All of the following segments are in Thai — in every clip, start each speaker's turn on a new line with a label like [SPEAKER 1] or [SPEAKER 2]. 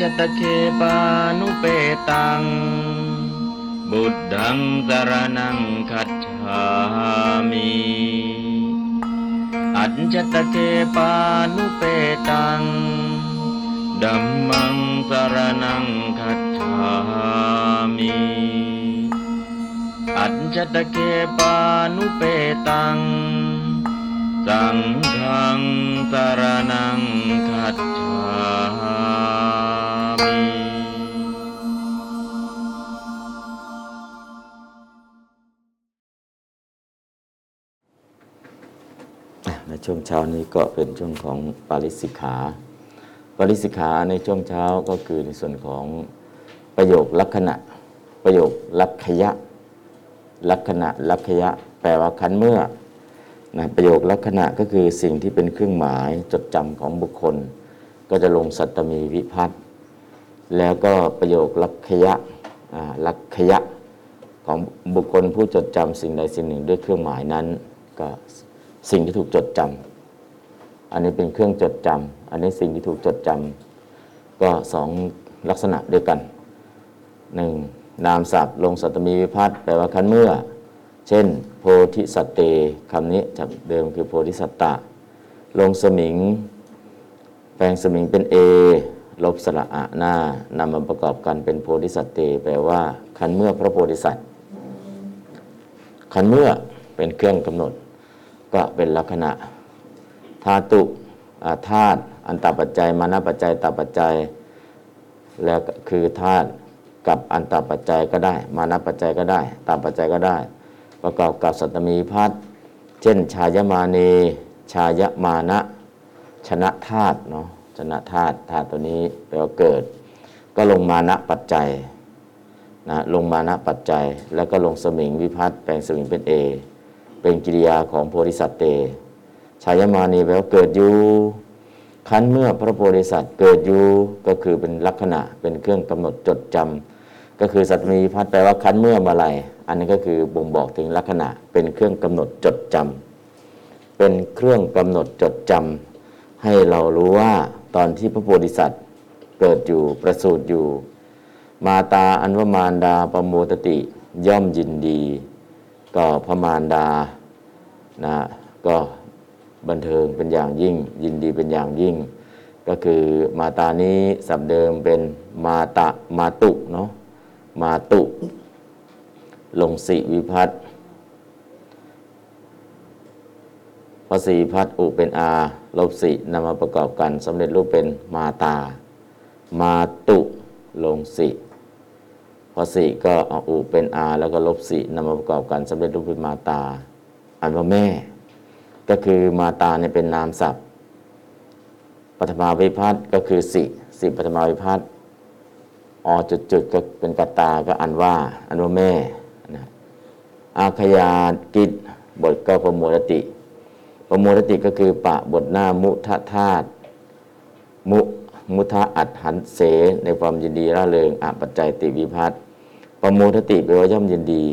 [SPEAKER 1] จตเคปานุเปตัง บุตดังสรนังคัจฉามิอัจจตเคปานุเปตังดัมมังสรนังคัจฉามิอัจจตเคปานุเปตัง สังฆังสรนังคัจฉา
[SPEAKER 2] ช่วงเช้านี้ก็เป็นช่วงของปาริสิกขา ปาริสิกขาในช่วงเช้าก็คือในส่วนของประโยคลักษณะ ประโยคลักขยะ ลักษณะลักขยะ แปลว่าคันเมื่อนะประโยคลักษณะก็คือสิ่งที่เป็นเครื่องหมายจดจำของบุคคล ก็จะลงสัตตมีวิพัตน์แล้วก็ประโยคลักขยะลักขยะของบุคคลผู้จดจำสิ่งใดสิ่งหนึ่งด้วยเครื่องหมายนั้นก็ สิ่งที่ถูกจดจำอันนี้เป็นเครื่องจดจำอันนี้สิ่งที่ถูกจดจำก็สองลักษณะด้วยกันหนึ่งนามศัพท์ลงสัตมีวิพัตน์แปลว่าคันเมื่อ เช่น โพธิสัตเตคำนี้จากเดิมคือโพธิสัตตะ ลงสมิง แปลงสมิงเป็นเอลบสระอะหน้านำมาประกอบกันเป็นโพธิสัตว์เต แปลว่า คันเมื่อพระโพธิสัตว์คันเมื่อเป็นเครื่องกำหนด ก็เป็นลักษณะธาตุธาตุอันตปัจจัยมานาปัจจัยตปัจจัย แล้วคือธาตุกับอันตปัจจัยก็ได้ มานาปัจจัยก็ได้ตปัจจัยก็ได้ ประกอบกับสัตมีพัฒเช่น ชายมาเนชายมานะ ชนะธาตุเนาะชนะธาตุธาตุตัวนี้แปลว่าเกิด ก็ลงมานะปัจจัยนะลงมานะปัจจัย แล้วก็ลงสมิงวิพัฒน์แปลงสมิงเป็นเอ เป็นกิริยาของโพธิสัตว์เตชายมานีแปลว่าเกิดอยู่คันเมื่อพระโพธิสัตว์เกิดอยู่ก็คือเป็นลักษณะเป็นเครื่องกำหนดจดจำก็คือสัตว์มีพัฒน์แปลว่าคันเมื่อเมาไรอันนี้ก็คือบ่งบอกถึงลักษณะเป็นเครื่องกำหนดจดจำเป็นเครื่องกำหนดจดจำให้เรารู้ว่าตอนที่พระโพธิสัตว์เกิดอยู่ประสูติอยู่ มาตาอันวมารดาปโมตติย่อมยินดี ก็พระมารดานะก็บันเทิงเป็นอย่างยิ่ง ยินดีเป็นอย่างยิ่ง ก็คือมาตานี้สับเดิมเป็นมาตะมาตุเนาะมาตุ ลงสิวิพัฒน์พอสีพัดอุเป็นอาลบสีนำมาประกอบกันสำเร็จรูปเป็นมาตา มาตุลงสี พอสี่ก็เอาอุเป็นอาแล้วก็ลบสี่นำมาประกอบกันสำเร็จรูปเป็นมาตาอันว่าแม่ ก็คือมาตาเนี่ยเป็นนามศัพท์ปฐมาวิพัฒน์ก็คือสิสิปฐมาวิพัฒน์อจุดๆก็เป็นกัตตาก็อันว่าอันว่าแม่นะอาขยากิจบทก็ประโมทติ ประโมทติก็คือปะบทหน้ามุทะธาตุมุมุทะอัดหันเสในความยินดีร่าเริงอปัจจัยติวิพัฒน์ ประโมทติแปลว่าย่อมยินดี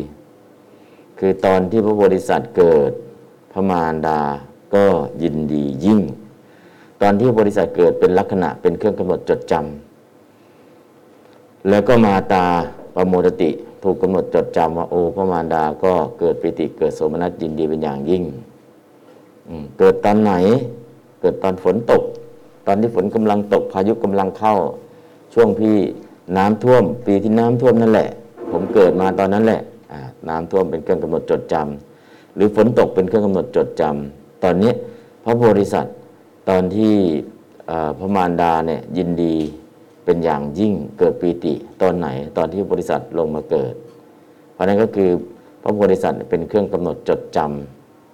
[SPEAKER 2] คือตอนที่พระโพธิสัตว์เกิดพระมารดาก็ยินดียิ่ง ตอนที่พระโพธิสัตว์เกิดเป็นลักษณะเป็นเครื่องกำหนดจดจำแล้วก็มาตาประโมทติถูกกำหนดจดจำว่าโอ้พระมารดาก็เกิดปิติเกิดโสมนัสยินดีเป็นอย่างยิ่งเกิดตอนไหน เกิดตอนฝนตก ตอนที่ฝนกำลังตกพายุกำลังเข้า ช่วงพี่น้ำท่วม ปีที่น้ำท่วมนั่นแหละ ผมเกิดมาตอนนั้นแหละน้ำท่วมเป็นเครื่องกำหนดจดจำหรือฝนตกเป็นเครื่องกำหนดจดจำตอนนี้พระโพธิสัตว์ตอนที่พระมารดาเนี่ยยินดีเป็นอย่างยิ่งเกิดปีติตอนไหนตอนที่พระโพธิสัตว์ลงมาเกิด เพราะนั้นก็คือพระโพธิสัตว์เป็นเครื่องกำหนดจดจ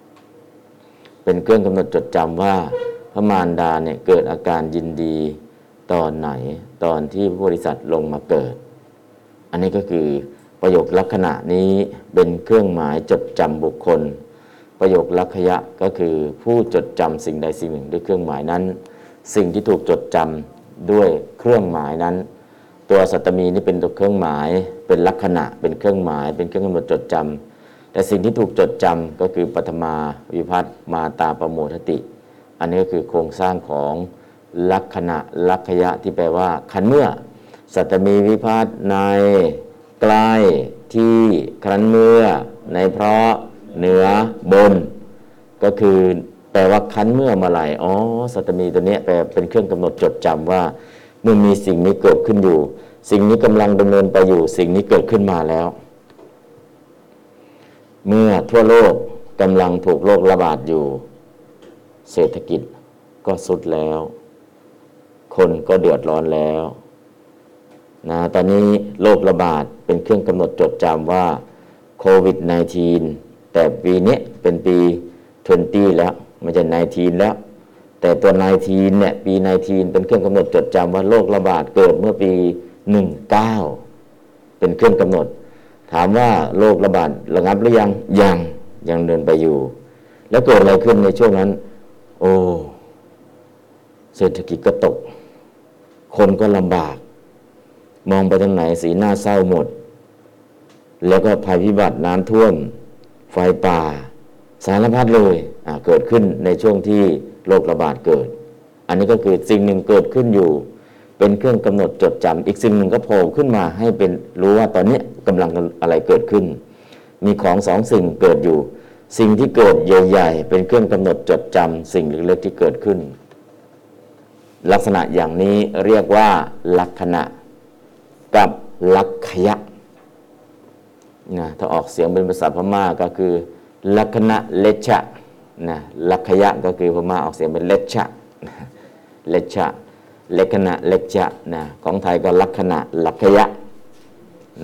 [SPEAKER 2] ำเป็นเครื่องกำหนดจดจำว่าพระมารดาเนี่ยเกิดอาการยินดีตอนไหนตอนที่พระโพธิสัตว์ลงมาเกิด อันนี้ก็คือประโยคลักษณะนี้เป็นเครื่องหมายจดจำบุคคล ประโยคลักขยะก็คือผู้จดจำสิ่งใดสิ่งหนึ่งด้วยเครื่องหมายนั้น สิ่งที่ถูกจดจำด้วยเครื่องหมายนั้น ตัวสัตตมีนี่เป็นตัวเครื่องหมาย เป็นลักษณะ เป็นเครื่องหมาย เป็นเครื่องกำหนดจดจำแต่สิ่งที่ถูกจดจำก็คือปฐมาวิพัฒมาตาประโมทติ อันนี้ก็คือโครงสร้างของลักษณะลักขยะที่แปลว่าคันเมื่อ สัตมีวิพาทใน ใกล้ที่ครั้นเมื่อ ในเพราะเหนือบน ก็คือแปลว่าคั้นเมื่อเมาไหร่อ๋อสัตมีตัวนี้แปลเป็นเครื่องกำหนดจดจำว่าเมื่อมีสิ่งนี้เกิดขึ้นอยู่ สิ่งนี้กำลังดำเนินไปอยู่ สิ่งนี้เกิดขึ้นมาแล้ว เมื่อทั่วโลกกำลังถูกโรคระบาดอยู่ เศรษฐกิจก็สุดแล้ว คนก็เดือดร้อนแล้ว นะตอนนี้โรคระบาดเป็นเครื่องกำหนดจดจำว่าโควิด -19 แต่ปีนี้เป็นปี 20 แล้วไม่ใช่19 แล้ว แต่ตัว 19 เนี่ยปี 19 เป็นเครื่องกำหนดจดจำว่าโรคระบาดเกิดเมื่อปี 19 เป็นเครื่องกำหนด ถามว่าโรคระบาดระงับหรือยังยังยังเดินไปอยู่ แล้วเกิดอะไรขึ้นในช่วงนั้น โอ้เศรษฐกิจก็ตก คนก็ลำบาก มองไปทางไหนสีหน้าเศร้าหมด แล้วก็ภัยพิบัติน้ำท่วม ไฟป่า สารพัดเลยเกิดขึ้นในช่วงที่โรคระบาดเกิด อันนี้ก็คือสิ่งหนึ่งเกิดขึ้นอยู่ เป็นเครื่องกำหนดจดจำอีกสิ่งหนึ่งก็โผล่ขึ้นมาให้เป็นรู้ว่าตอนนี้กำลังอะไรเกิดขึ้น มีของสองสิ่งเกิดอยู่ สิ่งที่เกิดใหญ่ๆ เป็นเครื่องกำหนดจดจำสิ่งเล็กๆที่เกิดขึ้น ลักษณะอย่างนี้เรียกว่าลักษณะ กับลักขยะนะถ้าออกเสียงเป็นภาษาพม่าก็คือ ลักณะเลชะนะลักขยะก็คือพม่าออกเสียงเป็นเลชะเลชะเลขณะเลชะนะของไทยก็ลักษณะลักขยะ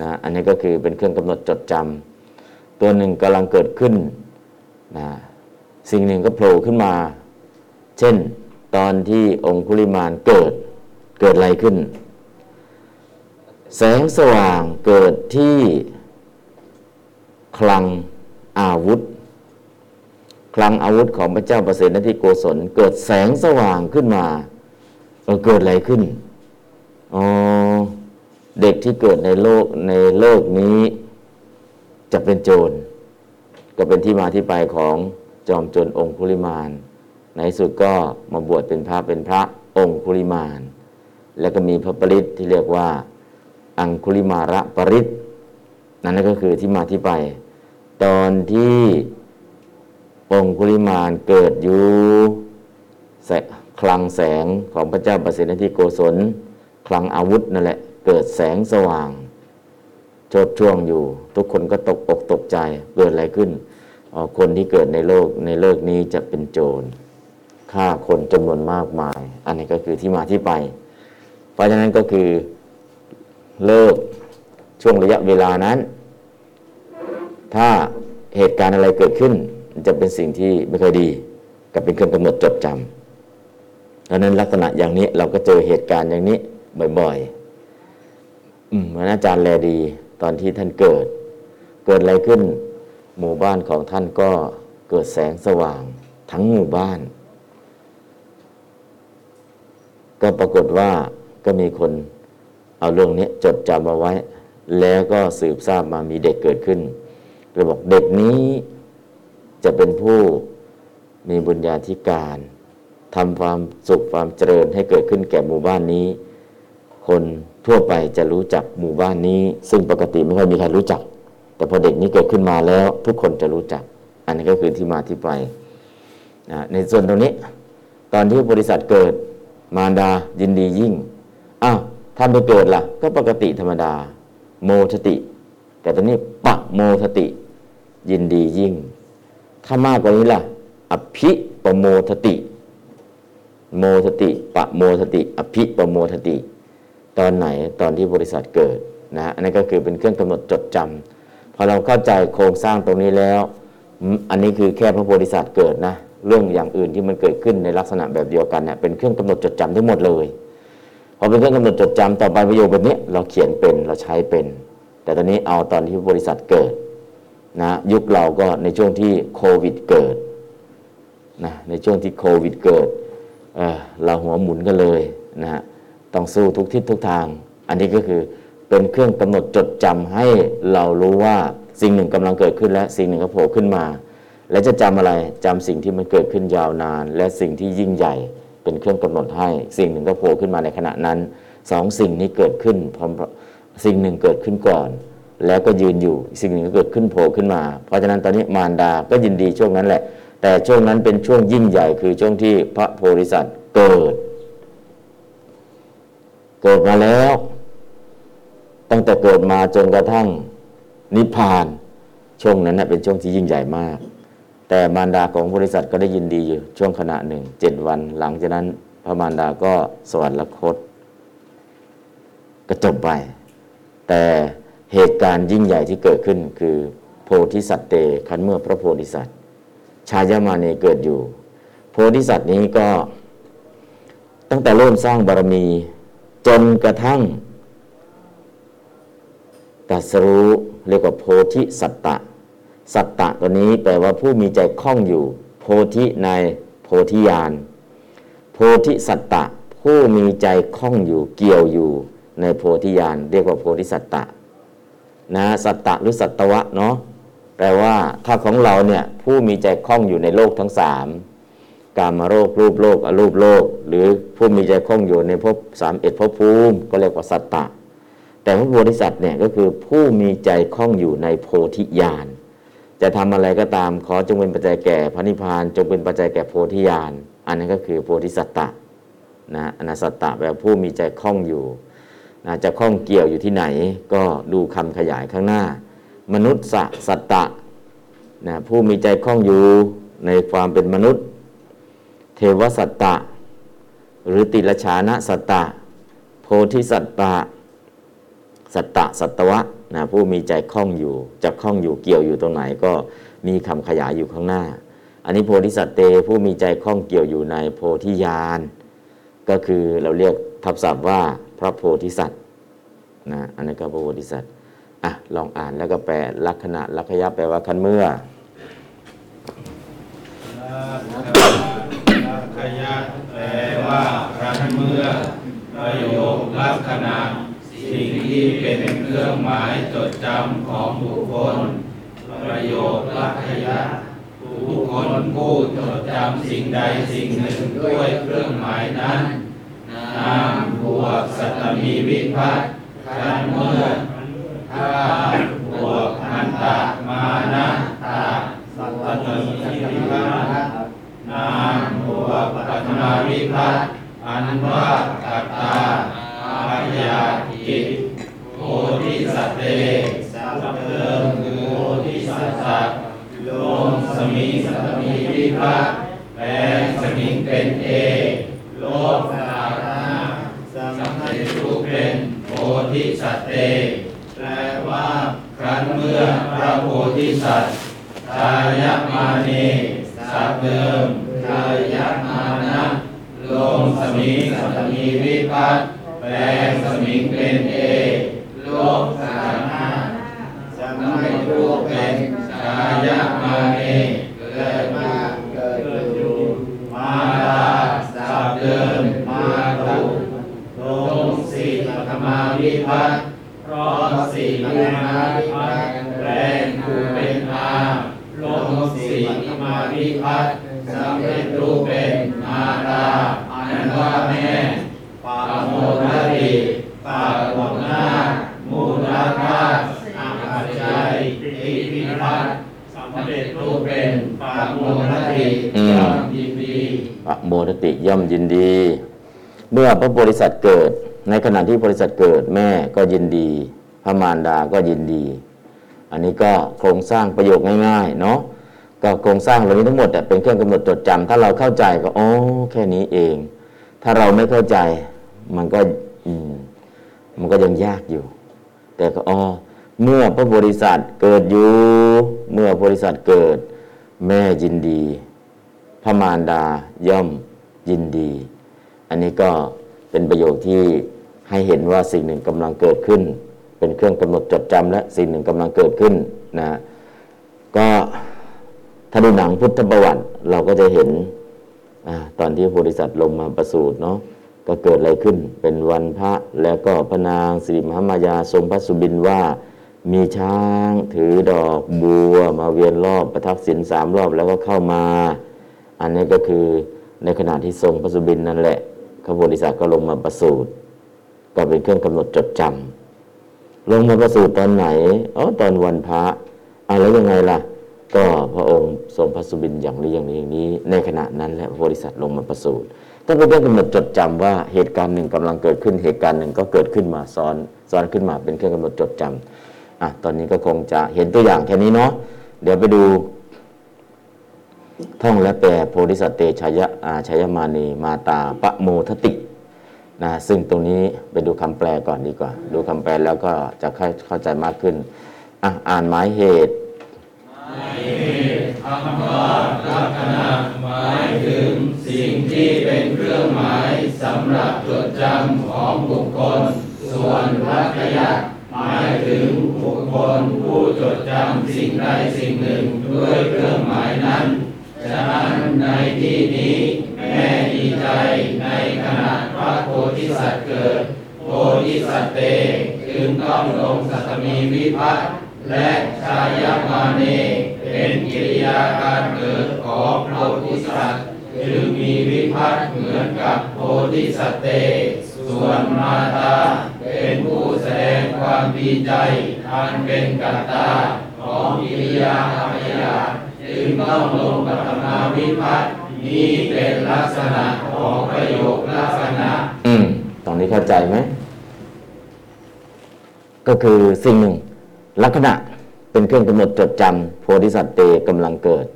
[SPEAKER 2] นะอันนี้ก็คือเป็นเครื่องกำหนดจดจำตัวหนึ่งกำลังเกิดขึ้นนะสิ่งหนึ่งก็โผล่ขึ้นมา เช่นตอนที่องคุลิมานเกิดเกิดอะไรขึ้น แสงสว่างเกิดที่คลังอาวุธ คลังอาวุธของพระเจ้าประเสริฐนทิโกศล เกิดแสงสว่างขึ้นมาเเกิดอะไรขึ้นอ๋อเด็กที่เกิดในโลกในโลกนี้ จะเป็นโจร ก็เป็นที่มาที่ไปของจอมโจรองคุลิมาน ในสุดก็มาบวชเป็นพระเป็นพระองคุลิมาน แล้วก็มีพระปริศที่เรียกว่า อังคุลิมาระปริศนั่นก็คือที่มาที่ไป ตอนที่องคุลิมานเกิดอยู่คลังแสงของพระเจ้าประสิทธิโกศล คลังอาวุธนั่นแหละ เกิดแสงสว่างโชดช่วงอยู่ ทุกคนก็ตกอกตกใจเกิดอะไรขึ้น คนที่เกิดในโลกในโลกนี้จะเป็นโจรฆ่าคนจำนวนมากมาย อันนี้ก็คือที่มาที่ไป เพราะฉะนั้นก็คือ เลิกช่วงระยะเวลานั้น ถ้าเหตุการณ์อะไรเกิดขึ้น จะเป็นสิ่งที่ไม่ค่อยดีกับเป็นเครื่องกำหนดจดจำดังนั้นลักษณะอย่างนี้เราก็เจอเหตุการณ์อย่างนี้บ่อยๆเหมือนอาจารย์แลดีตอนที่ท่านเกิด เกิดอะไรขึ้น หมู่บ้านของท่านก็เกิดแสงสว่าง ทั้งหมู่บ้าน ก็ปรากฏว่าก็มีคนเอาเรื่องนี้ จดจำมาไว้ แล้วก็สืบทราบมามีเด็กเกิดขึ้นเลยบอกเด็กนี้จะเป็นผู้มีบุญญาธิการทำความสุขความเจริญให้เกิดขึ้นแก่หมู่บ้านนี้ คนทั่วไปจะรู้จักหมู่บ้านนี้ ซึ่งปกติไม่ค่อยมีใครรู้จัก แต่พอเด็กนี้เกิดขึ้นมาแล้ว ทุกคนจะรู้จัก อันนี้ก็คือที่มาที่ไปในส่วนตรงนี้ ตอนที่บริษัทเกิดมารดายินดียิ่งอ้าว ท่านไปเกิดละ่ะ ก็ปกติธรรมดา โมทติ แต่ตอนนี้ปะโมทติ ยินดียิ่ง ถ้ามากกว่านี้ล่ะ อภิปโมทติ โมทติ ปะโมทติ อภิปโมทติ ตอนไหนตอนที่บริษัทเกิดนะอันนี้ก็คือเป็นเครื่องกำหนดจดจำพอเราเข้าใจโครงสร้างตรงนี้แล้ว อันนี้คือแค่พระโพธิสัตว์เกิดนะ เรื่องอย่างอื่นที่มันเกิดขึ้นในลักษณะแบบเดียวกันเนี่ยเป็นเครื่องกำหนดจดจำทั้งหมดเลย อเป็นเครื่องกำหนดจดจำต่อไปประโยคแบบนี้เราเขียนเป็นเราใช้เป็น แต่ตอนนี้เอาตอนที่บริษัทเกิดนะยุคเราก็ในช่วงที่โควิดเกิดนะในช่วงที่โควิดเกิดเเราหัวหมุนกันเลยนะต้องสู้ทุกทิศทุกทาง อันนี้ก็คือเป็นเครื่องกำหนดจดจำให้เรารู้ว่าสิ่งหนึ่งกำลังเกิดขึ้นและสิ่งหนึ่งก็โผล่ขึ้นมา และจะจำอะไรจำสิ่งที่มันเกิดขึ้นยาวนาน และสิ่งที่ยิ่งใหญ่ เป็นเครื่องกำหนดให้ สิ่งหนึ่งก็โผล่ขึ้นมาในขณะนั้นสองสิ่งนี้เกิดขึ้นพร้อมสิ่งหนึ่งเกิดขึ้นก่อน แล้วก็ยืนอยู่สิ่งหนึ่งก็เกิดขึ้นโผล่ขึ้นมา เพราะฉะนั้นตอนนี้มารดาก็ยินดีช่วงนั้นแหละ แต่ช่วงนั้นเป็นช่วงยิ่งใหญ่คือช่วงที่พระโพธิสัตว์เกิด เกิดมาแล้ว ตั้งแต่เกิดมาจนกระทั่งนิพพาน ช่วงนั้นเป็นช่วงที่ยิ่งใหญ่มาก แต่มารดาของบริษัทก็ได้ยินดีอยู่ช่วงขณะหนึ่งเจ็ดวัน หลังจากนั้นพระมารดาก็สวรรคตก็จบไป แต่เหตุการณ์ยิ่งใหญ่ที่เกิดขึ้นคือโพธิสัตว์เตคันเมื่อพระโพธิสัตว์ ชายามาเนเกิดอยู่ โพธิสัตว์นี้ก็ตั้งแต่เริ่มสร้างบารมีจนกระทั่งตัสรู้เรียกว่าโพธิสัตตะ สัตตะตัวนี้แปลว่าผู้มีใจคล่องอยู่ โพธิในโพธิญาณโพธิสัตตะ ผู้มีใจคล่องอยู่เกี่ยวอยู่ในโพธิญาณเรียกว่าโพธิสัตตะนะสัตตะหรือสัตวะเนาะแปลว่าถ้าของเราเนี่ยผู้มีใจคล่องอยู่ในโลกทั้งสามกามโรครูปโลกอรูปโลก หรือผู้มีใจคล่องอยู่ในภพสามเอ็ดภพภูมิก็เรียกว่าสัตตะ แต่พระโพธิสัตว์เนี่ยก็คือผู้มีใจคล่องอยู่ในโพธิญาณ จะทำอะไรก็ตามขอจงเป็นปัจจัยแก่พระนิพพาน จงเป็นปัจจัยแก่โพธิญาณอันนั้นก็คือโพธิสัตตะนะอนาสัตตะแปลผู้มีใจคล่องอยู่นะจะคล่องเกี่ยวอยู่ที่ไหน ก็ดูคำขยายข้างหน้า มนุษย์สสัตตะนะผู้มีใจคล่องอยู่ในความเป็นมนุษย์ เทวสัตตะ หรือติลฉานะสัตตะ โพธิสัตตะ สัตตะสัตวะ นะผู้มีใจคล่องอยู่จะคล่องอยู่เกี่ยวอยู่ตรงไหนก็มีคำขยายอยู่ข้างหน้า อันนี้โพธิสัตว์เตผู้มีใจคล่องเกี่ยวอยู่ในโพธิญาณก็คือเราเรียกทับศัพท์ว่าพระโพธิสัตว์นะอันนี้ก็พระโพธิสัตว์อะลองอ่านแล้วก็แปลลักษณะลักขยับแปลว่าคันเมื่อ
[SPEAKER 3] ลักขยะแปลว่าครั้นเมื่อประโยคลักษณะ สิ่งที่เป็นเครื่องหมายจดจำของบุคคล ประโยชน์ลักขยะบุคคลผู้จดจำสิ่งใดสิ่งหนึ่งด้วยเครื่องหมายนั้นนามบวกสัตมีวิพัตน์ครั้นเมื่อถ้าบวกอันตา บริ
[SPEAKER 2] ษัทเกิด ในขณะที่บริษัทเกิดแม่ก็ยินดีพระมารดาก็ยินดี อันนี้ก็โครงสร้างประโยคง่ายๆเนาะก็โครงสร้างเหล่านี้ทั้งหมดเป็นเครื่องกำหนดจดจำถ้าเราเข้าใจก็อ๋อแค่นี้เอง ถ้าเราไม่เข้าใจมันก็มมันก็ยังยากอยู่ แต่ก็อ๋อเมื่อพระบริษัทเกิดอยู่ เมื่อบริษัทเกิด แม่ยินดีพระมารดาย่อมยินดี อันนี้ก็ เป็นประโยคที่ให้เห็นว่าสิ่งหนึ่งกำลังเกิดขึ้น เป็นเครื่องกำหนดจดจำและสิ่งหนึ่งกำลังเกิดขึ้นนะก็ถ้าดูหนังพุทธประวัติเราก็จะเห็นอตอนที่พระโพธิสัตว์ลงมาประสูติเนาะก็เกิดอะไรขึ้น เป็นวันพระแล้วก็พระนางสิริมหามายาทรงพระสุบินว่ามีช้างถือดอกบัว มาเวียนรอบประทักษิณสามรอบแล้วก็เข้ามา อันนี้ก็คือในขณะที่ทรงพระสุบินนั่นแหละ พระโพธิสัตว์ก็ลงมาประสูติก็เป็นเครื่องกำหนดจดจำลงมาประสูติตอนไหนอ๋อตอนวันพระอะแล้วยังไงล่ะ ก็พระองค์ทรงพระสุบินอย่างนี้อย่างนี้อย่างนี้ ในขณะนั้นแหละพระโพธิสัตว์ลงมาประสูติก็เป็นเครื่องกำหนดจดจำว่าเหตุการณ์หนึ่งกำลังเกิดขึ้นเหตุการณ์หนึ่งก็เกิดขึ้นมาซ้อนซ้อนขึ้นมาเป็นเครื่องกำหนดจดจำอะตอนนี้ก็คงจะเห็นตัวอย่างแค่นี้เนาะเดี๋ยวไปดู ท่องและแปลโพธิสัตเตชยะอาชยมานีมาตาปะโมทตินะซึ่งตรงนี้ไปดูคำแปลก่อนดีกว่า ดูคำแปลแล้วก็จะเข้าเข้าใจมากขึ้นอะอ่านหมายเหตุ
[SPEAKER 3] หมายถึงสิ่งที่เป็นเครื่องหมายสำหรับจดจำของบุคคล ส่วนลักยะหมายถึงบุคคลผู้จดจำสิ่งใดสิ่งหนึ่งด้วยเครื่องหมายนั้น นั้น ในที่นี้แม่ดีใจในขณะพระโพธิสัตว์เกิดโพธิสัตว์เตจึงต้องลงสัตมีวิพัตและชายมาเนเป็นกิริยาการเกิดของโพธิสัตว์จึงมีวิพัตเหมือนกับโพธิสัตว์เตส่วนมาตาเป็นผู้แสดงความดีใจอันเป็นกัตตาของกิริยาอภิยา จึงต้องลงปฐมาวิพัตน์นี้เป็นลักษณะของประโยคลักษณะ
[SPEAKER 2] อืม ตรงนี้เข้าใจไหม ก็คือสิ่งหนึ่ง ลักษณะเป็นเครื่องกำหนดจดจำโพธิสัตว์เตกำลังเกิด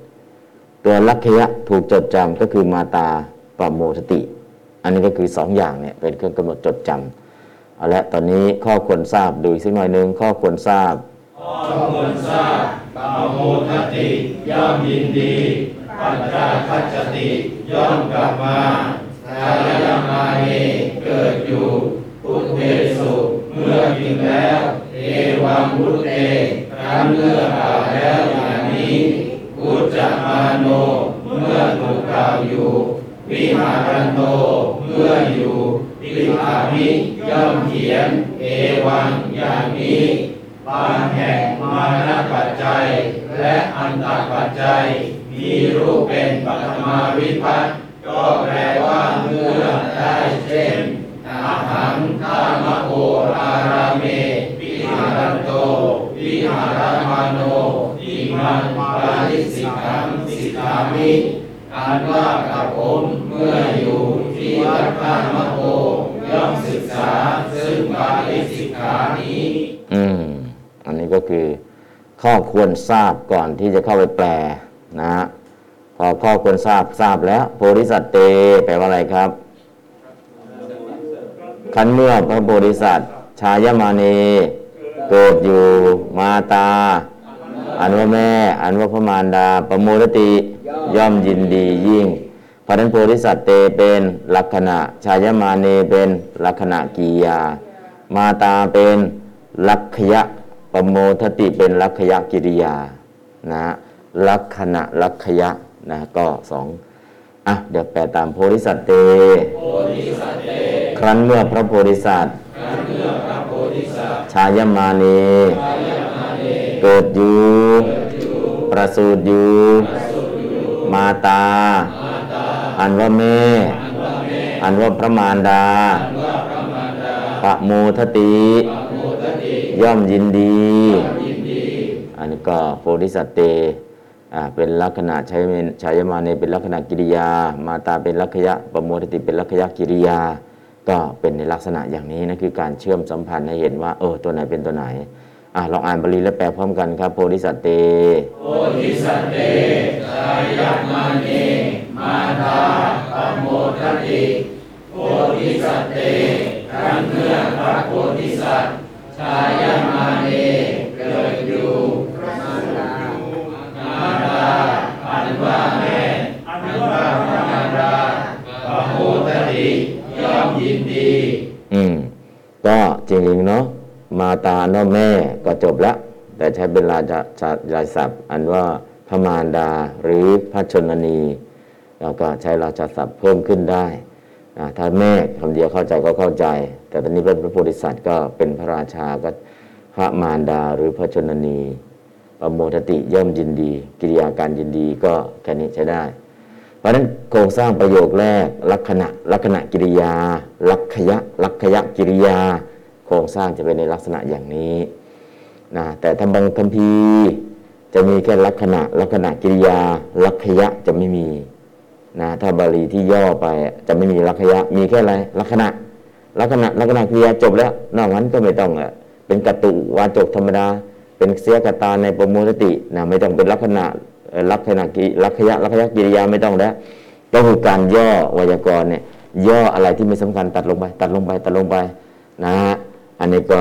[SPEAKER 2] ตัวลักขยะถูกจดจำก็คือมาตาปะโมทติ อันนี้ก็คือสองอย่างเนี่ยเป็นเครื่องกำหนดจดจำเอาละตอนนี้ข้อควรทราบดูอีกสักหน่อยหนึ่งข้อควรทราบ
[SPEAKER 3] ควรทราบปา โมทติย่อมยินดี ปัจจาคัจจติย่อมกลับมาทายามาเนเกิดอยู่ พุทเทสุเมื่อจริงแล้ว เอวังพุทเตครั้นเมื่อกล่าวแล้วอย่างนี้พุทธมาโน เมื่อถูกกล่าวอยู่ วิหารันโต เมื่ออยู่วิหามิย่อมเขียน เอวังอย่างนี้ บางแห่งมานะปัจจัย และอันตรปัจจัย มีรูปเป็นปัตมาวิพัตก็แปลว่าเมื่อได้เช่นอาหังข้ามะโออาราเมวิหารันโต วิหารมาโนอิมังปาริสิกขังสิกามิอ่านว่ากับผมเมื่ออยู่ที่วัดข้ามะโอย่อมศึกษาซึ่งปาริสิกขานี้
[SPEAKER 2] อืม อันนี้ก็คือข้อควรทราบก่อนที่จะเข้าไปแปลนะฮะพอข้อควรทราบทราบแล้ว โพธิสัตว์เต แปลว่าอะไรครับคันเมื่อพระโพธิสัตว์ชายมานีเกิดอยู่มาตา อันว่าแม่ อันว่าพระมารดา ประโมทติย่อมยินดียิ่งพระฉะนั้นโพธิสัตว์เตเป็นลักษณะ ชายมานีเป็นลักษณะกียา มาตาเป็นลักขยะ ประโมทติเป็นลักขยะกิริยานะฮะลักษณะลักขยะนะก็สองอะเดี๋ยวแปลตามโพธิสัตว์เต ครั้นเมื่อพระโพธิสัตว์ชายมานีเกิดอยู่ประสูติอยู่มาตา อันว่าแม่ อันว่าพระมารดาปะโมทติ ย่อมยินดี อันนี้ก็โพธิสัตว์เตอ่าเป็นลักษณะใช้เป็นชายมาเนเป็นลักษณะกิริยา มาตาเป็นลักขยะปะโมทติเป็นลักขยะกิริยา ก็เป็นในลักษณะอย่างนี้นะคือการเชื่อมสัมพันธ์ให้เห็นว่าเออตัวไหนเป็นตัวไหนอะลองอ่านบาลีและแปลพร้อมกันครับ โพธิสัตว์เต
[SPEAKER 3] โพธิสัตว์เตชายมาเนมาตาปะโมทติโพธิสัตว์เตครั้นเมื่อพระโพธิสัตว์ ชายมาเนเกิดอยู่มาตาอันว่าแม่อันว่าพระมารดาปะโมทติย่อมยินดี
[SPEAKER 2] อืม ก็จริงๆเนาะมาตาเนาะแม่ก็จบล้วแต่ใช้เป็นราชาชาลายศัพท์ อันว่าพระมารดาหรือพระชนนี เราก็ใช้ราชาศัพท์เพิ่มขึ้นได้ ถ้าแม่คำเดียวเข้าใจก็เข้าใจ แต่ตอนนี้เป็นพระโพธิสัตว์ก็เป็นพระราชาก็พระมารดาหรือพระชนนีปโมทติย่อมยินดี กิริยาการยินดีก็แค่นี้ใช้ได้ เพราะฉะนั้นโครงสร้างประโยคแรก ลักษณะลักษณะกิริยา ลักขยะลักขยะกิริยา โครงสร้างจะเป็นในลักษณะอย่างนี้นะแต่ถ้าบางคัมภีร์จะมีแค่ลักษณะลักษณะกิริยา ลักขยะจะไม่มี นะถ้าบาลีที่ย่อไปจะไม่มีลักยะ มีแค่อะไรลักษณะลักษณะลักษณะกิริยาจบแล้วนอกนั้นก็ไม่ต้องอะเป็นกตุวาจกธรรมดา เป็นเสียกตาในประโมทตินะไม่ต้องเป็นลักษณะลักษณะกิลักขยะลักขยะกิริยาไม่ต้องแล้วก็คือการย่อไวยากรณ์เนี่ยย่ออะไรที่ไม่สำคัญตัดลงไป ตัดลงไปตัดลงไปนะฮะอันนี้ก็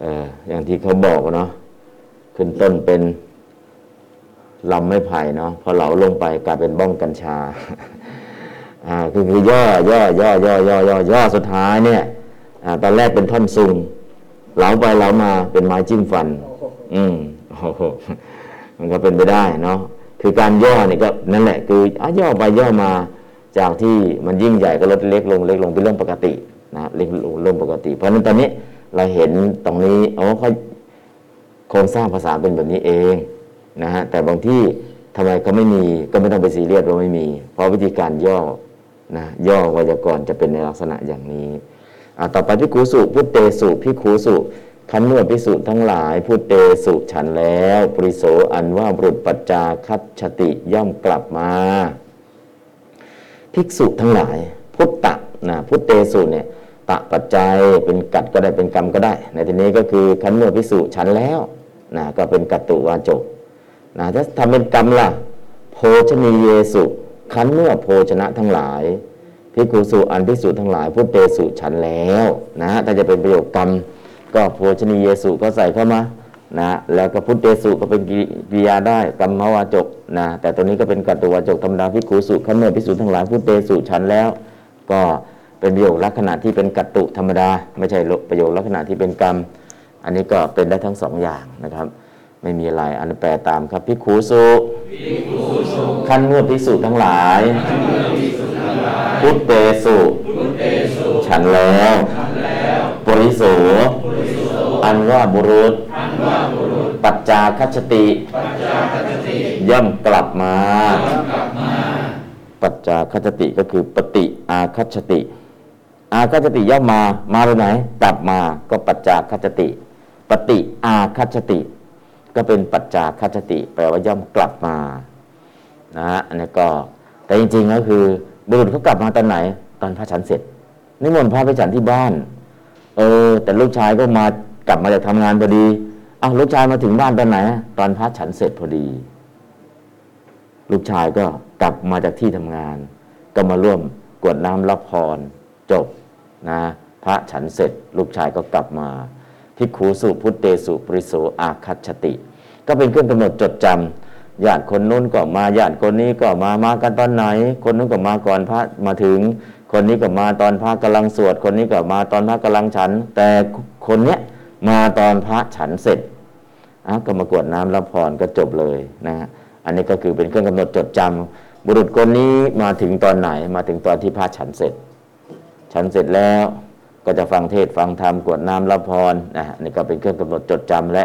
[SPEAKER 2] เอออย่างที่เขาบอกเนาะขึ้นต้นเป็น ลำไม้ไผ่เนาะพอเหลาลงไปกลายเป็นบ้องกัญชาอ่าคือคือย่อย่อย่อย่อย่อย่อย่อสุดท้ายเนี่ยอ่าตอนแรกเป็นท่อนซุงเหลาไปเหลามาเป็นไม้จิ้มฟัน อืมโอ้โหมันก็เป็นไปได้เนาะคือการย่อเนี่ยก็นั่นแหละ คืออะย่อไปย่อมาจากที่มันยิ่งใหญ่ก็ลดเล็กลงเล็กลงเป็นเรื่องปกตินะเล็กลงเรื่องปกติ เพราะฉะนั้นตอนนี้เราเห็นตรงนี้อ๋อเขาโครงสร้างภาษาเป็นแบบนี้เอง นะฮะแต่บางที่ทำไมเขาไม่มีก็ไม่ต้องไปซีเรียสว่าไม่มี เพราะวิธีการย่อนะย่อไวยากรณ์จะเป็นในลักษณะอย่างนี้อะต่อไปพิกขุสุพุทเตสุพิกขุสุคันเมื่อพิสุทั้งหลายพุทเตสุฉันแล้วปริโสอันว่าบุรุษปัจจาคัตชติย่อมกลับมา ภิกษุทั้งหลาย พุทธะนะพุทเตสุเนี่ยตะปัจจัยเป็นกัดก็ได้เป็นกรรมก็ได้ ในที่นี้ก็คือคันเมื่อภิกษุฉันแล้วนะก็เป็นกัตตุวาจก นะถ้าทำเป็นกรรมล่ะ โภชนีเยสุคันเมื่อโภชนะทั้งหลายภิกุสุอันภิกษุทั้งหลายพุทเตสุฉันแล้วนะถ้าจะเป็นประโยคกรรม ก็โภชนีเยสุก็ใส่เข้ามานะแล้วก็พุทธเตสุก็เป็นกิริยาได้กรรมวาจกนะแต่ตัวนี้ก็เป็นกัตตุวาจกธรรมดาภิกุสุขันเมื่อภิกษุทั้งหลายพุทธเตสุฉันแล้ว ก็เป็นประโยคลักษณะที่เป็นกัตตุธรรมดา ไม่ใช่ประโยคลักษณะที่เป็นกรรม อันนี้ก็เป็นได้ทั้งสองอย่างนะครับ ไม่มีอะไร อันแปลตามครับภิกขุสุขั้นเมื่อภิกษุทั้งหลาย พุทธเตสุฉันแล้วปริโสอันว่าบุรุษ ปัจจาคัจฉติ ย่อมกลับมา ปัจจาคัจฉติก็คือปฏิอาคัจฉติ อาคัจฉติย่อมมา มาไปไหน กลับมา ก็ปัจจาคัจฉติ ปฏิอาคัจฉติ ก็เป็นปัจจาคัจฉติ แปลว่าย่อมกลับมานะฮะอันนี้ก็แต่จริงๆก็คือบุรุษเขากลับมาตอนไหน ตอนพระฉันเสร็จนิมนต์พระไปฉันที่บ้าน เออ แต่ลูกชายก็มากลับมาจากทำงานพอดีอ้าวลูกชายมาถึงบ้านตอนไหน ตอนพระฉันเสร็จพอดี ลูกชายก็กลับมาจากที่ทำงาน ก็มาร่วมกวดน้ำรับพรจบนะพระฉันเสร็จ ลูกชายก็กลับมาพิกขูสุพุทเตสุปริโสอาคัจฉติ ก็เป็นเครื่องกำหนดจดจำญาติคนนู้นก็มาญาติคนนี้ก็มามากันตอนไหน คนนู้นก็มาก่อนพระมาถึง คนนี้ก็มาตอนพระกำลังสวด คนนี้ก็มาตอนพระกำลังฉัน แต่คนเนี้ยมาตอนพระฉันเสร็จอะก็มากวดน้ำรับพรก็จบเลยนะฮะอันนี้ก็คือเป็นเครื่องกำหนดจดจำบุรุษคนนี้มาถึงตอนไหนมาถึงตอนที่พระฉันเสร็จ ฉันเสร็จแล้วก็จะฟังเทศฟังธรรมกวดน้ำรับพรนะฮะนี่ก็เป็นเครื่องกำหนดจดจำและ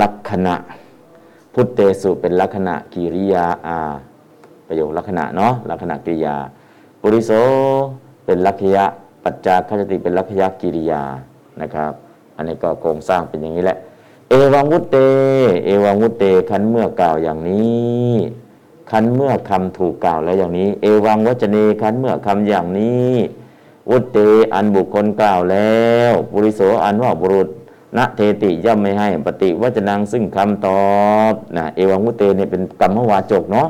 [SPEAKER 2] ลักษณะ พุทธเตสุเป็นลักษณะกิริยาอาประโยคลักษณะเนาะลักษณะกิริยา ปุริโสเป็นลักขยะปัจจาคจติเป็นลักขยะกิริยานะครับ อันนี้ก็โครงสร้างเป็นอย่างนี้แหละ เอวังวุตเต เอวังวุตเตคันเมื่อกล่าวอย่างนี้คันเมื่อคำถูกกล่าวแล้วอย่างนี้ เอวังวจเนคันเมื่อคำอย่างนี้ วุตเตอันบุคคลกล่าวแล้ว ปุริโสอันว่าบุรุษ ณเทติย่อมไม่ให้ปฏิวัจนังซึ่งคำตอบนะเอวังวุเตเนี่ยเป็นกรรมวาจกเนาะ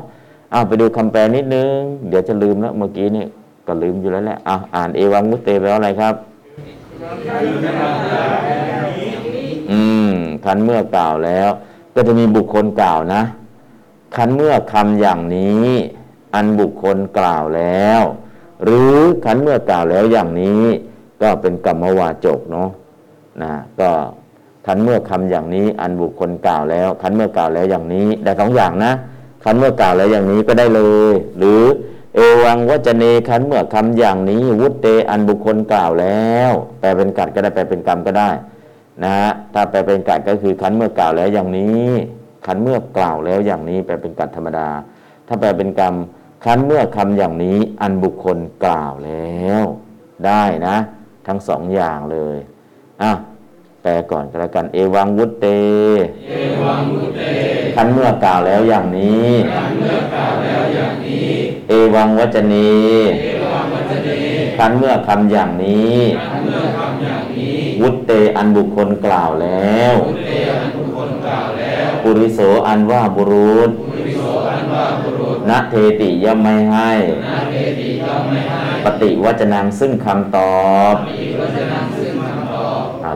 [SPEAKER 2] เอาไปดูคำแปลนิดนึง เดี๋ยวจะลืมแล้วเมื่อกี้นี่ก็ลืมอยู่แล้วแหละอะอ่านเอวังวุตเตแปลว่าอะไรครับ อืมคันเมื่อกล่าวแล้ว ก็จะมีบุคคลกล่าวนะ คันเมื่อคำอย่างนี้ อันบุคคลกล่าวแล้ว หรือขันเมื่อกล่าวแล้วอย่างนี้ ก็เป็นกรรมวาจกเนาะ นะก็ขันเมื่อคำอย่างนี้อันบุคคลกล่าวแล้วขันเมื่อกล่าวแล้วอย่างนี้ได้สองอย่างนะขันเมื่อกล่าวแล้วอย่างนี้ก็ได้เลย หรือเอวังวจเนขันเมื่อคำอย่างนี้ วุตเตอันบุคคลกล่าวแล้วแปลเป็นกัดก็ได้แปลเป็นกรรมก็ได้นะฮะถ้าแปลเป็นกัดก็คือขันเมื่อกล่าวแล้วอย่างนี้ขันเมื่อกล่าวแล้วอย่างนี้แปลเป็นกัดธรรมดา ถ้าแปลเป็นกรรมขันเมื่อคำอย่างนี้อันบุคคลกล่าวแล้ว ได้นะ ทั้งสองอย่างเลย อะแปลก่อนก็แล้วกัน เอวังวุตเต
[SPEAKER 3] เอวังมุเต
[SPEAKER 2] ขันเมื่อกล่าวแล้วอย่างนี้
[SPEAKER 3] ขันเมื่อกล่าวแล้วอย่างนี้
[SPEAKER 2] เอวังวจนี
[SPEAKER 3] เอวังวัจเน
[SPEAKER 2] ขันเมื่อคำอย่างนี้
[SPEAKER 3] ขันเมื่อคำอย่างนี้
[SPEAKER 2] วุตเตอันบุคคลกล่าวแล้ว
[SPEAKER 3] มุเตอันบุคคลกล่าวแล้ว
[SPEAKER 2] ปุริโสอันว่าบุรุษ
[SPEAKER 3] ปุริโสอันว่าบุรุษ
[SPEAKER 2] ณเทติย่อมไม่ให้
[SPEAKER 3] นาเทติย่อมไม่ให้
[SPEAKER 2] ปฏิวัจนังซึ่งคำตอบ
[SPEAKER 3] มีวัจนังซึ่งคำตอบ
[SPEAKER 2] อ่า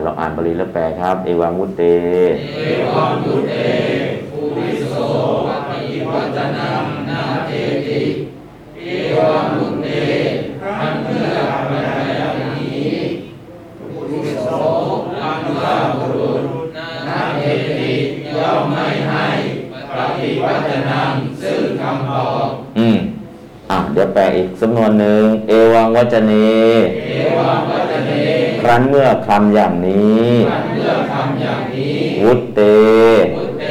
[SPEAKER 2] เราอ่านบาลีแล้วแปลครับ เอวังวุตเต
[SPEAKER 3] เอวังมุเตปุริโสปฏิวัจนังนาเทติเอวังมุเตขันเมื่อกล่าวแล้วอย่างนี้ปุริโสอันว่าบุรุษนาเทติย่อมไม่ให้ปฏิวัจนังซึ่งคำตอบ
[SPEAKER 2] อืมอ่าเดี๋ยวแปลอีกสำนวนหนึ่งเอวังวัจเน
[SPEAKER 3] เอวังวัจเน
[SPEAKER 2] ค รั้นเมื่อคำอย่างนี้
[SPEAKER 3] ขันเมื่อคำอย่างนี้
[SPEAKER 2] วุตเต
[SPEAKER 3] พุทเต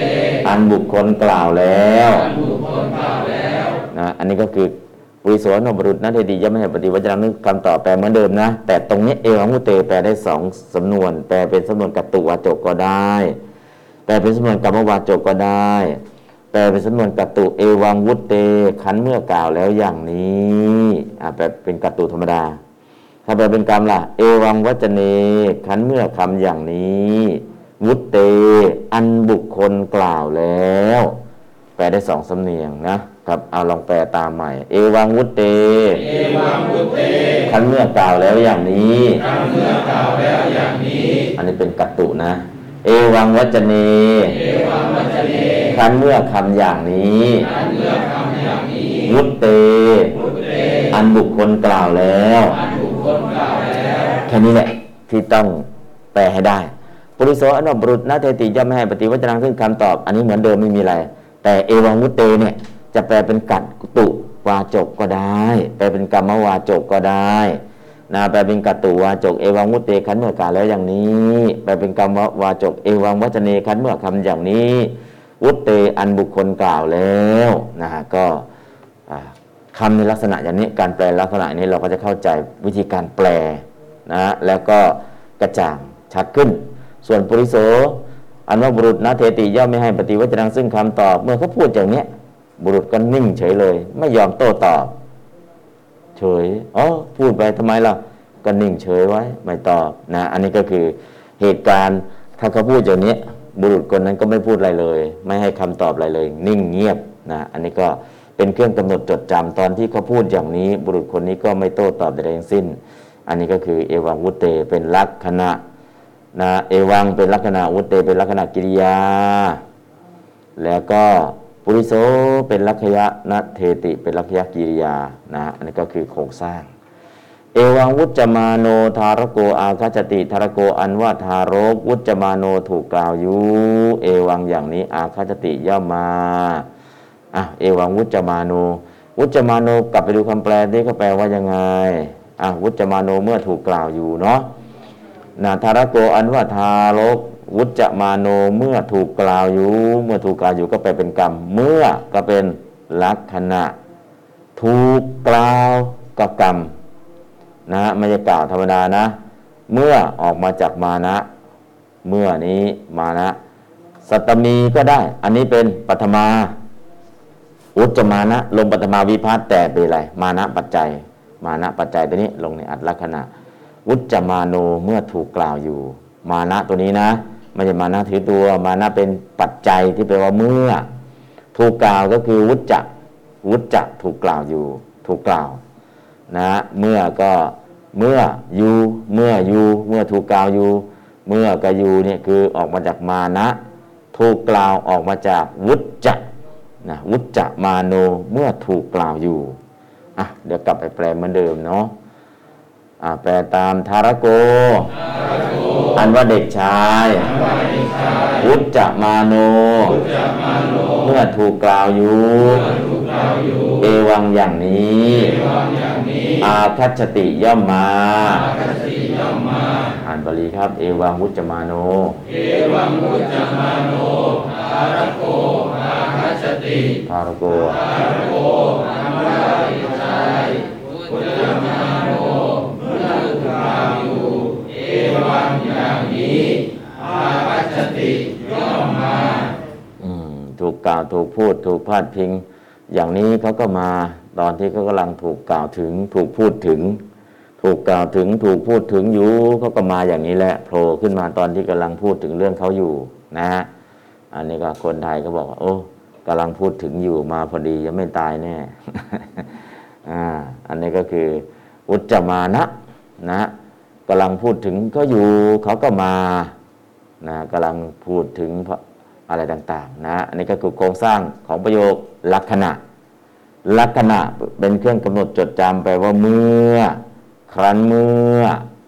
[SPEAKER 2] อันบุคคลกล่าวแล้ว
[SPEAKER 3] อันบุคคลกล่าวแล้ว
[SPEAKER 2] นะอันนี้ก็คือปุริโสนบรุษนัเทติย่อมไม่ให้ปฏิวัจนังนึกคำตอบแปลเหมือนเดิมนะ แต่ตรงนี้เอวังวุตเตแปลได้สองสำนวน แปลเป็นสำนวนกัตตุวาจกก็ได้ แปลเป็นสำนวนกรรมวาจกก็ได้ แปลเป็นสำนวนกัตตุเอวังวุตเตขันเมื่อกล่าวแล้วอย่างนี้อ่าแปลเป็นกัตตุธรรมดา ถ้าแปลเป็นกรรมล่ะ เอวังวัจเนขันเมื่อคำอย่างนี้วุตเต อันบุคคลกล่าวแล้ว แปลได้สองสำเนียงนะครับเอาลองแปลตามใหม่ เอวังวุตเต
[SPEAKER 3] เอวังพุทเต
[SPEAKER 2] ขันเมื่อกล่าวแล้วอย่างนี้
[SPEAKER 3] ขันเมื่อกล่าวแล้วอย่างนี้
[SPEAKER 2] อันนี้เป็นกัตตุนะ เอวังวัจเน
[SPEAKER 3] เอวังวัจเน
[SPEAKER 2] ขันเมื่อคำอย่างนี้
[SPEAKER 3] ขันเมื่อคำอย่างนี้
[SPEAKER 2] วุตเต
[SPEAKER 3] พุทเต
[SPEAKER 2] อันบุคคลกล่าวแล้ว
[SPEAKER 3] อันบุคคลกล่าว แล้ว
[SPEAKER 2] แค่นี้แหละที่ต้องแปลให้ได้ปุริโสอนบรุษนาเทติย่อมไม่ให้ปฏิวัจนังซึ่งคำตอบ อันนี้เหมือนเดิมไม่มีอะไร แต่เอวังวุตเตเนี่ยจะแปลเป็นกัดตุวาจกก็ได้ แปลเป็นกรรมวาจกก็ได้นะแปลเป็นกัตตุวาจกเอวังวุตเตขันเมื่อกาแล้วอย่างนี้ แปลเป็นกรรมวาจกเอวังวัจเนขันเมื่อคำอย่างนี้ วุตเตอันบุคคลกล่าวแล้วนะฮะก็คำในลักษณะอย่างนี้การแปลลักษณะนี้เราก็จะเข้าใจวิธีการแปล นะฮะแล้วก็กระจ่างชัดขึ้น ส่วนปุริโสอันว่าบุรุษนะเทติย่อมไม่ให้ปฏิวัจนังซึ่งคำตอบ เมื่อเขาพูดอย่างเนี้ยบุรุษก็นิ่งเฉยเลย ไม่ยอมโต้ตอบ เฉยอ๋อพูดไปทำไมล่ะก็นิ่งเฉยไว้ไม่ตอบนะ อันนี้ก็คือเหตุการณ์ถ้าเขาพูดอย่างนี้บุรุษคนนั้นก็ไม่พูดอะไรเลย ไม่ให้คำตอบอะไรเลย นิ่งเงียบนะอันนี้ก็เป็นเครื่องกำหนดจดจำตอนที่เขาพูดอย่างนี้ บุรุษคนนี้ก็ไม่โต้ตอบใดๆทั้งสิ้น อันนี้ก็คือเอวังวุตเตเป็นลักษณะนะเอวังเป็นลักษณะวุตเตเป็นลักษณะกิริยา แล้วก็ปุริโสเป็นลักขยะนะเทติเป็นลักขยะกิริยานะอันนี้ก็คือโครงสร้าง เอวังวุจมาโนทารโกอาคาจติทารโกอันว่าทารกวุจมาโนถูกกล่าวอยู่เอวังอย่างนี้อาคาจติย่อมมาอะเอวังวุจมาโน วุจมาโนกลับไปดูคำแปลที่เขาแปลว่ายังไง อะวุจจมาโนเมื่อถูกกล่าวอยู่เนาะนะทารโกอันว่าทารกวุจจมาโนเมื่อถูกกล่าวอยู่ เมื่อถูกกล่าวอยู่ก็ไปเป็นกรรม เมื่อก็เป็นลักษณะ ถูกกล่าวกับกรรมนะไม่ใช่กล่าวธรรมดานะ เมื่อออกมาจากมานะ เมื่อนี้มานะ สัตมีก็ได้ อันนี้เป็นปัทมา อุจจมานะ ลงปัทมาวิพาทแต่เป็นอะไร มานะปัจจัย มานะปัจจัยตัวนี้ลงในอัตลักษณะ วุจจมาโนเมื่อถูกกล่าวอยู่ มานะตัวนี้นะไม่ใช่มานะถือตัว มานะเป็นปัจจัยที่แปลว่าเมื่อ ถูกกล่าวก็คือวุจจะวุจจะถูกกล่าวอยู่ ถูกกล่าวนะเมื่อก็เมื่ออยู่เมื่ออยู่เมื่อถูกกล่าวอยู่ เมื่อกับอยู่เนี่ยคือออกมาจากมานะ ถูกกล่าวออกมาจากวุจจะนะวุจจะมาโนเมื่อถูกกล่าวอยู่ อะเดี๋ยวกลับไปแปลเหมือนเดิมเนาะอะแปลตามทารโก อันว่าเด็กชายวุจจมาโน เมื่อถูกกล่าวอยู่ เอวังอย่างนี้ อาคัจติย่อมมาอ่านบาลีครับ เอวังวุจจะมาโนทารโกอืม ถูกกล่าวถูกพูด ถูกพาดพิง อย่างนี้เขาก็มาตอนที่เขากำลังถูกกล่าวถึง ถูกพูดถึง ถูกกล่าวถึงถูกพูดถึงอยู่เขาก็มาอย่างนี้แหละโผล่ขึ้นมาตอนที่กำลังพูดถึงเรื่องเขาอยู่นะฮะอันนี้ก็คนไทยก็บอกว่าโอ้กำลังพูดถึงอยู่มาพอดียังไม่ตายแน่อ่าอันนี้ก็คืออุจจมานะนะกำลังพูดถึงก็อยู่เขาก็มานะกำลังพูดถึง อะไรต่างๆนะอันนี้ก็คือโครงสร้างของประโยคลักษณะ ลักษณะเป็นเครื่องกำหนดจดจำแปลว่าเมื่อ ครั้นเมื่อ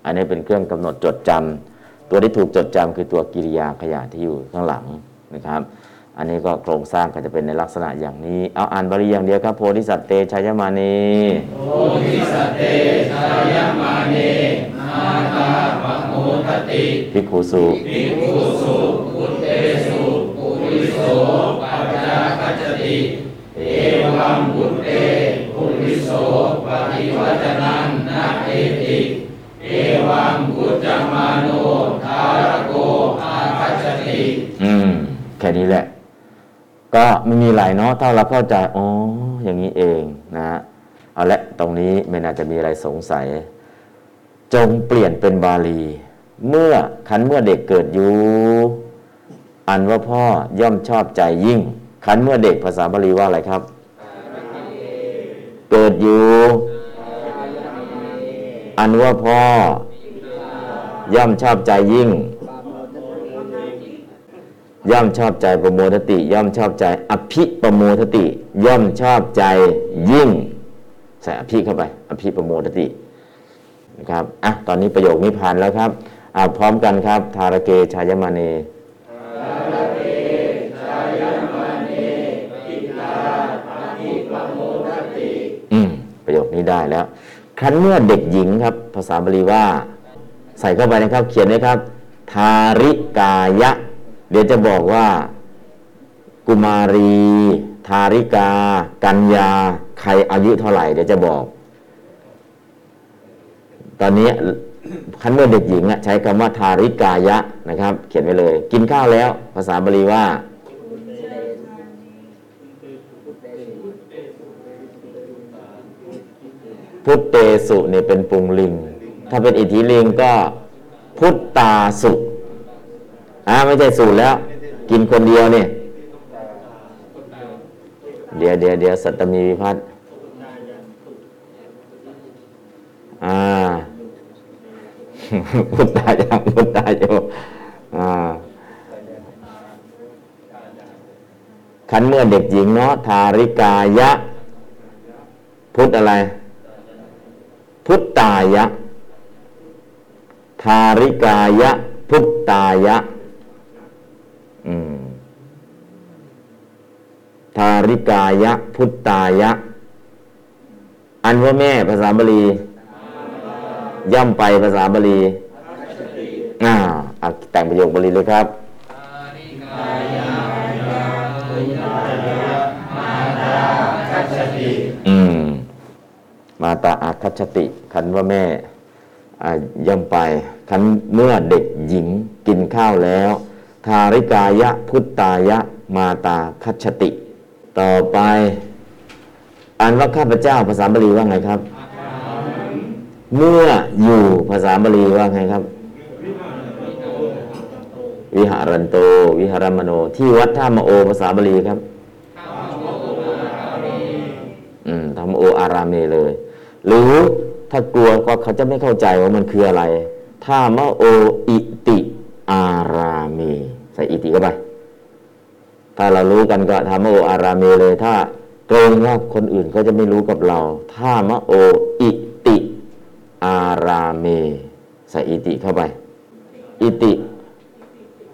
[SPEAKER 2] อันนี้เป็นเครื่องกำหนดจดจำตัวที่ถูกจดจำคือตัวกิริยาขยะที่อยู่ข้างหลังนะครับ อันนี้ก็โครงสร้างก็จะเป็นในลักษณะอย่างนี้ เอาอ่านบาลีอย่างเดียวครับโพธิสัตว์เตชยมานี
[SPEAKER 3] โพธิสัตว์เตชายมาเนนาตาปะโมทติ
[SPEAKER 2] ภิกขุสุ
[SPEAKER 3] ภิกขุสุพุทเตสุ ติเอวังพุทเตปุริโสปฏิวัจนังนาเอติเอวังพุทธมาโนทารโกอาคัจติ
[SPEAKER 2] อืมแค่นี้แหละ ก็ไม่มีอะไรเนาะถ้าเราเข้าใจอ๋ออย่างนี้เองนะฮะเอาละตรงนี้ไม่น่าจะมีอะไรสงสัย จงเปลี่ยนเป็นบาลี เมื่อคันเมื่อเด็กเกิดอยู่ อันว่าพ่อย่อมชอบใจยิ่ง คันเมื่อเด็กภาษาบาลีว่าอะไรครับ เกิดอยู่ อันว่าพ่อย่อมชอบใจยิ่ง ย่อมชอบใจประโมทติ ย่อมชอบใจ อภิประโมทติ ย่อมชอบใจยิ่ง ใส่อภิเข้าไป อภิประโมทตินะครับอะตอนนี้ประโยคนี้ผ่านแล้วครับอ่าพร้อมกันครับ ทารเกชายมา ได้แล้ว ครั้นเมื่อเด็กหญิงครับ ภาษาบาลีว่า ใส่เข้าไปนะครับ เขียนนะครับ ทาริกายะ เดี๋ยวจะบอกว่า กุมารี ทาริกา กัญญา ใครอายุเท่าไหร่ เดี๋ยวจะบอก ตอนนี้คันเมื่อเด็กหญิงใช้คำว่าทาริกายะนะครับ เขียนไว้เลย กินข้าวแล้ว ภาษาบาลีว่า พุทเตสุเนี่ยเป็นปรุงลิง ถ้าเป็นอิทธิลิงก็พุทตาสุอ่าไม่ใช่สูตรแล้ว กินคนเดียวเนี่ยเดี๋ยวเดี๋ยวเดี๋ยวสัตมีวิพัฒน์อ่าพุทธายังพุทธาโยอ่าคันเมื่อเด็กหญิงเนาะทาริกายะ พุทธอะไร พุทตายะ ทาริกายะ พุทตายะทาริกายะ พุทตายะ อันว่าแม่ภาษาบาลี ย่ำไปภาษาบาลีอ่าอะแต่งประโยคบาลีเลยครับอืม มาตาอาคัจฉติ คันว่าแม่ย่ำไป คันเมื่อเด็กหญิงกินข้าวแล้ว ทาริกายะพุทตายะมาตาคัจฉติ ต่อไปอ่านว่าข้าพเจ้าภาษาบาลีว่าไงครับ เมื่ออยู่ภาษาบาลีว่าไงครับ วิหารันโต วิหารมโน ที่วัดท่ามโอภาษาบาลีครับอืมธรรมโออารามเมเลย หรือ ถ้ากลัวก็เขาจะไม่เข้าใจว่ามันคืออะไรท่ามะโออิติอารามเมใส่อิติเข้าไป ถ้าเรารู้กันก็ธรรมโออาราเมเลย ถ้าเกรงว่าคนอื่นเขาจะไม่รู้กับเรา ถ้ามะโออิติอาราเมใส่อิติเข้าไป อิติ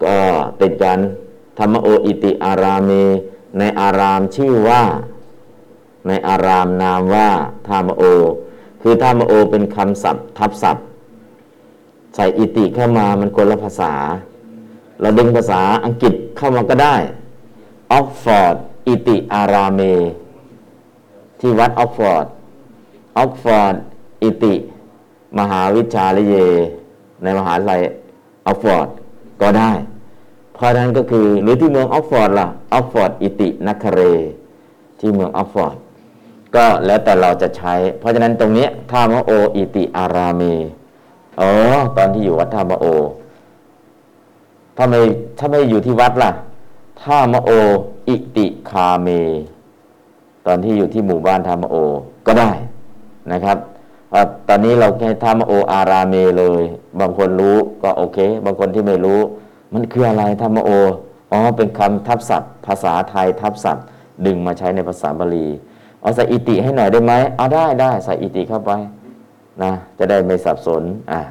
[SPEAKER 2] ก็ติดกันธรรมโออิติอาราเมในอารามชื่อว่า ในอารามนามว่าธรรมโอ คือท่ามะโอเป็นคำศัพท์ทับศัพท์ ใส่อิติเข้ามามันคนละภาษา เราดึงภาษาอังกฤษเข้ามาก็ได้ออกฟอร์ดอิติอาราเม ที่วัด Oxford Oxford อิติ มหาวิชชาลเย ในมหาลัยออกฟอร์ดก็ได้ เพราะนั้นก็คือหรือที่เมืองออกฟอร์ดล่ะออกฟอร์ดอิตินคเร ที่เมืองออกฟอร์ด ก็แล้วแต่เราจะใช้ เพราะฉะนั้นตรงนี้ท่ามะโออิติอาราเมอ๋อตอนที่อยู่วัดท่ามะโอถ้าไม่ถ้าไม่อยู่ที่วัดล่ะท่ามะโออิติคาเม ตอนที่อยู่ที่หมู่บ้านท่ามะโอก็ได้นะครับตอนนี้เราแค่ท่ามะโออาราเมเลย บางคนรู้ก็โอเค บางคนที่ไม่รู้ มันคืออะไรท่ามะโออ๋อเป็นคำทับศัพท์ ภาษาไทยทับศัพท์ ดึงมาใช้ในภาษาบาลี เอาใส่อิติให้หน่อยได้ไหมเอาได้ได้ใส่อิติเข้าไปนะจะได้ไม่สับสนอ่า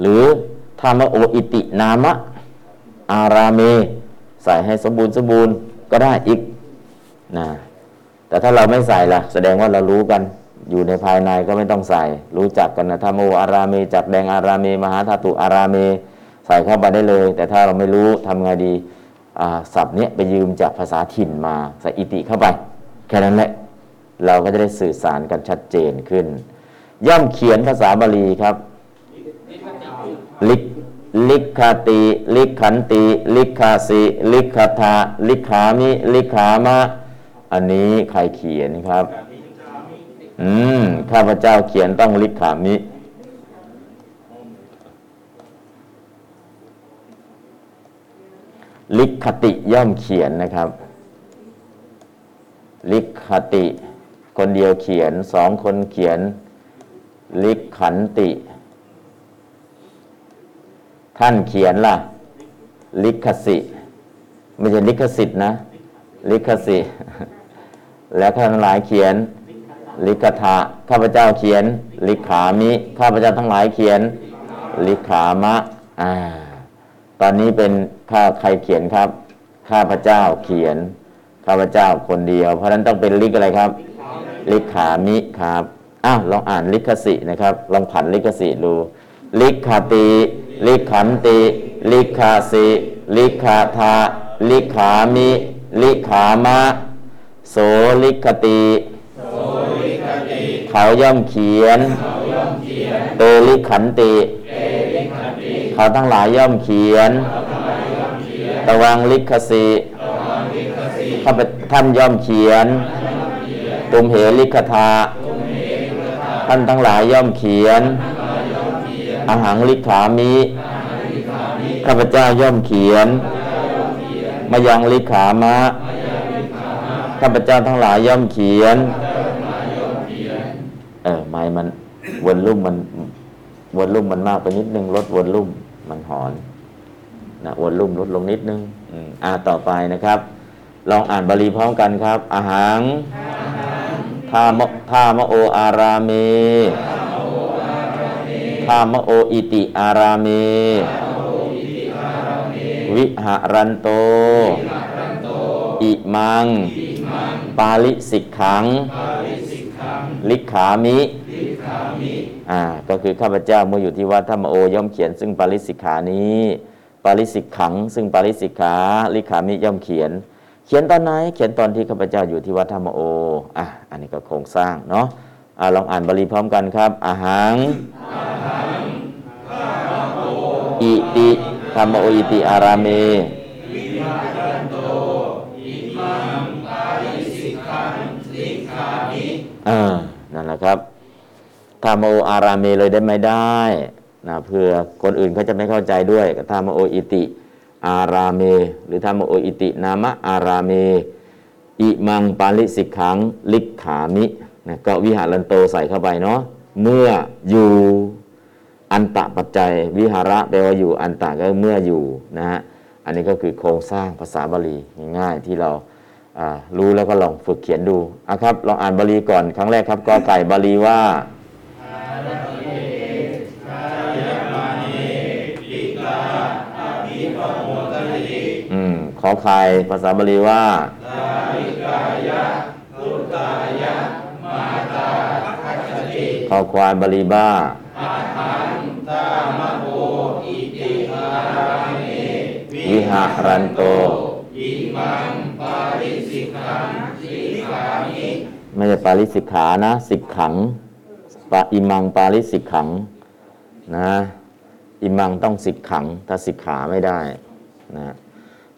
[SPEAKER 2] หรือธรรมโออิตินามะ อาราเมใส่ให้สมบูรณ์สมบูรณ์ก็ได้อีกนะแต่ถ้าเราไม่ใส่ล่ะ แสดงว่าเรารู้กัน อยู่ในภายในก็ไม่ต้องใส่ รู้จักกันนะธรรมโออาราเมจักแดงอาราเมมหาธาตุอาราเมใส่เข้าไปได้เลย แต่ถ้าเราไม่รู้ทำไงดี ศัพท์เนี้ยไปยืมจากภาษาถิ่นมาใส่อิติเข้าไป แค่นั้นแหละ เราก็จะได้สื่อสารกันชัดเจนขึ้น ย่อมเขียนภาษาบาลีครับ ลิกลิกขติ ลิกขันติ ลิกขาสิ ลิกขทาลิกขามิ ลิกขามะ อันนี้ใครเขียนครับ อืม ข้าพเจ้าเขียนต้องลิกขามิ ลิขติย่อมเขียนนะครับ ลิขติ คนเดียวเขียนสองคนเขียน ลิขันติ ท่านเขียนล่ะ ลิขสิไม่ใช่ลิขสิทธิ์นะ ลิขสิ แล้วท่านหลายเขียน ลิขทะข้าพเจ้าเขียน ลิขามิ ข้าพเจ้าทั้งหลายเขียน ลิขามะ อ่า อนนี้เป็นข้าใครเขียนครับ ข้าพเจ้าเขียน ข้าพเจ้าคนเดียว เพราะนั้นต้องเป็นลิขอะไรครับ ลิขามิครับอ้าวลองอ่านลิขสินะครับ ลองผันลิขสิดูลิขติ ลิขันติ ลิขาสิลิขาทาลิขามิ ลิขามะ โสลิขติเขาย่อมเขียนเตลิขันติ เขาทั้งหลายย่อมเขียนตะวังลิขสิข้าพท่านย่อมเขียน ตุมเหลิขทาท่านทั้งหลายย่อมเขียน อาหังลิขามิข้าพเจ้าย่อมเขียน มายังลิขามะข้าพเจ้าทั้งหลายย่อมเขียน เออไม้มันวนลุ่มมันวนลุ่มมันมากไปนิดนึงลดวนลุ่ม มันหอนนะวนลุ่มลดลงนิดนึงอ่าต่อไปนะครับ ลองอ่านบาลีพร้อมกันครับ อาหังท่ามะท่ามะโออารามท่ามะโออิติอาราเมวิหารันโต อิมัง ปาลิสิกขัง ลิขามิ อ่าก็คือข้าพเจ้าเมื่ออยู่ที่วัดธรรมโอย่อมเขียน ซึ่งปาริสิกขานี้ ปาริสิกขัง ซึ่งปาริสิกขาลิขามิย่อมเขียน เขียนตอนไหนเขียนตอนที่ข้าพเจ้าอยู่ที่วัดธรรมโออะอันนี้ก็โครงสร้างเนาะอ่าลองอ่านบาลีพร้อมกันครับอาหังอิติธรรมโออิติอาราเมอ่านั่นแหละครับ ธรรมโออาราเมเลยได้ไหมได้นะเพื่อคนอื่นเขาจะไม่เข้าใจด้วยธรรมโออิติ อาราเมหรือธรรมโออิติ นามะอาราเมอิมังปาลิสิกขังลิกขามินะก็วิหารันโตใส่เข้าไปเนาะเมื่ออยู่อันตะปัจจัย วิหาระแปลว่าอยู่อันตะก็เมื่ออยู่นะฮะอันนี้ก็คือโครงสร้างภาษาบาลีง่ายๆที่เราอ่ารู้แล้วก็ลองฝึกเขียนดูอะครับลองอ่านบาลีก่อนครั้งแรกครับกอไก่บาลีว่า อืมขอไข่ภาษาบาลีว่าขอควายบาลีบ้าวิหารันโตไม่ใช่ปาริสิกขานะ สิกขังปาอิมังปาริสิกขังนะอิมังต้องสิกขัง ถ้าสิกขาไม่ได้นะ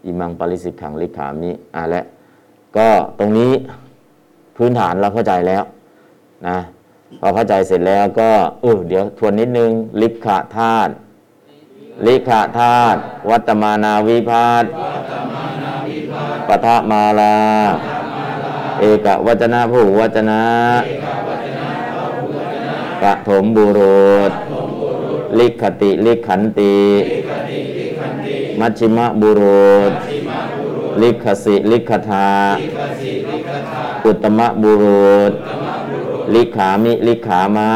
[SPEAKER 2] อิมังปาริสิกขังลิขามิอะและก็ตรงนี้พื้นฐานเราเข้าใจแล้วนะพอเข้าใจเสร็จแล้วก็เออเดี๋ยวทวนนิดนึง ลิขะธาตุลิขะธาตุวัตมานาวิพาทปทะมาลา เอกวจนะผู้วจนะปฐมบุรุษ ลิขติลิขันติ มัชชิมบุรุษ ลิขสิลิขทาอุตตมบุรุษ ลิขามิลิขามะ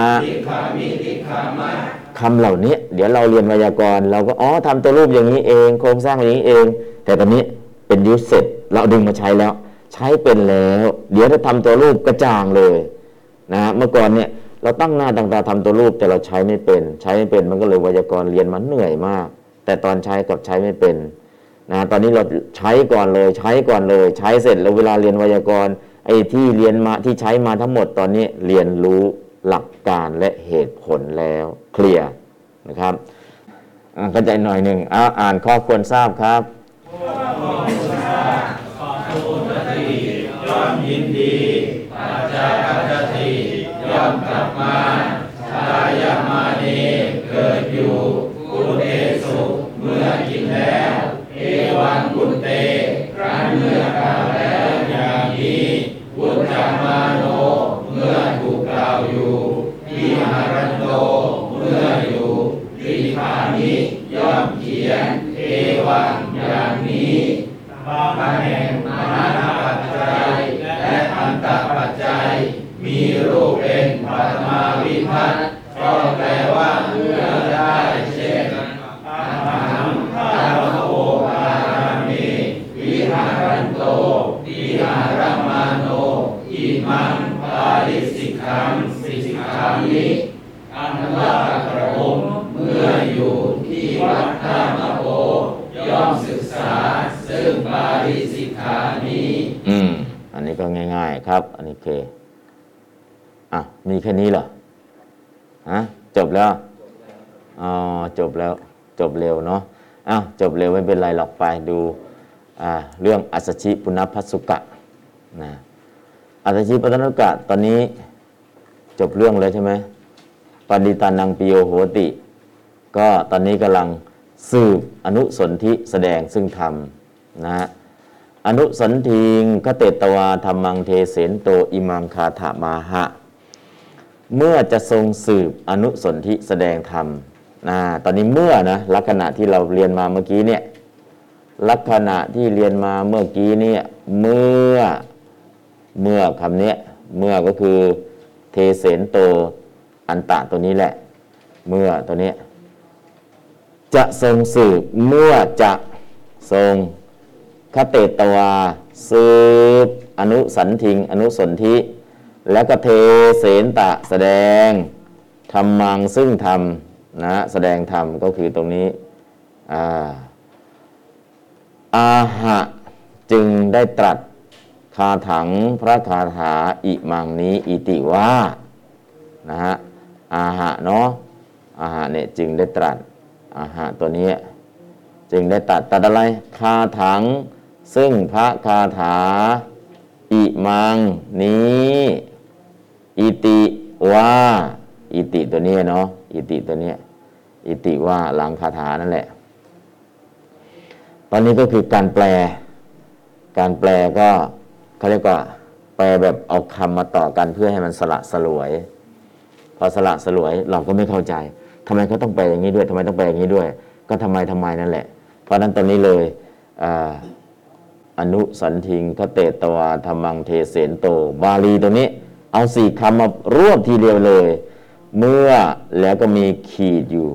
[SPEAKER 2] คำเหล่านี้ เดี๋ยวเราเรียนไวยากรณ์เราก็อ๋อทำตัวรูปอย่างนี้เอง โครงสร้างอย่างนี้เอง แต่ตอนนี้เป็นยูสเสร็จเราดึงมาใช้แล้ว ใช้เป็นแล้ว เดี๋ยวถ้าทำตัวรูปกระจ่างเลยนะฮะเมื่อก่อนเนี่ยเราตั้งหน้าตั้งตาทำตัวรูปแต่เราใช้ไม่เป็น ใช้ไม่เป็นมันก็เลยไวยากรณ์เรียนมันเหนื่อยมาก แต่ตอนใช้กับใช้ไม่เป็นนะตอนนี้เราใช้ก่อนเลยใช้ก่อนเลย ใช้เสร็จแล้วเวลาเรียนไวยากรณ์ไอ้ที่เรียนมาที่ใช้มาทั้งหมดตอนนี้เรียนรู้หลักการและเหตุผลแล้วเคลียร์นะครับอะเข้าใจหน่อยหนึ่งอ่าอ่านข้อควรทราบครับ
[SPEAKER 3] ย่อมยินดีปัจจาปัจจติย่อมกลับมา ดูเรื่องอัสส
[SPEAKER 2] ชิปุณพัสสุกะนะอัสสชิปุณพัสสุกะตอนนี้จบเรื่องเลยใช่ไหมปณิตานังปิโยโหติ ก็ตอนนี้กำลังสืบอนุสนธิแสดงซึ่งธรรมนะฮะอนุสันทิงคเตตวาธรรมังเทเสนโตอิมังคาถามาหะ เมื่อจะทรงสืบอนุสนธิแสดงธรรมนะตอนนี้เมื่อนะลักษณะที่เราเรียนมาเมื่อกี้เนี่ย ลักษณะที่เรียนมาเมื่อกี้นี่เมื่อเมื่อคำนี้เมื่อก็คือเทเสนโตอันตะตัวนี้แหละ เมื่อตัวนี้ จะทรงสืบเมื่อจะทรงคเตตวาสืบอนุสันทิง อนุสนธิ แล้วก็เทเสนตะแสดงธรรมังซึ่งธรรมนะแสดงธรรมก็คือตรงนี้อ่า อาหะจึงได้ตรัสคาถังพระคาถาอิมังนี้อิติว่านะฮะอาหะเนาะอาหะเนี่ยจึงได้ตรัสอาหะตัวนี้จึงได้ตัดตัดอะไรคาถัง ซึ่งพระคาถา อิมังนี้อิติว่าอิติตัวนี้เนาะอิติตัวนี้อิติว่าหลังคาถานั่นแหละ ตอนนี้ก็คือการแปล การแปลก็เขาเรียกว่าแปลแบบเอาคำมาต่อกันเพื่อให้มันสละสลวย พอสละสลวยเราก็ไม่เข้าใจทำไมเขาต้องไปลอย่างนี้ด้วยทำไมต้องไปลอย่างนี้ด้วย ก็ทำไมทำไมนั่นแหละ เพราะฉะนั้นตอนนี้เลยอาอนุสันทิงคเตตวาธรรมังเทเสนโต บาลีตัวนี้ เอาสี่คำมารวบทีเดียวเลย เมื่อแล้วก็มีขีดอยู่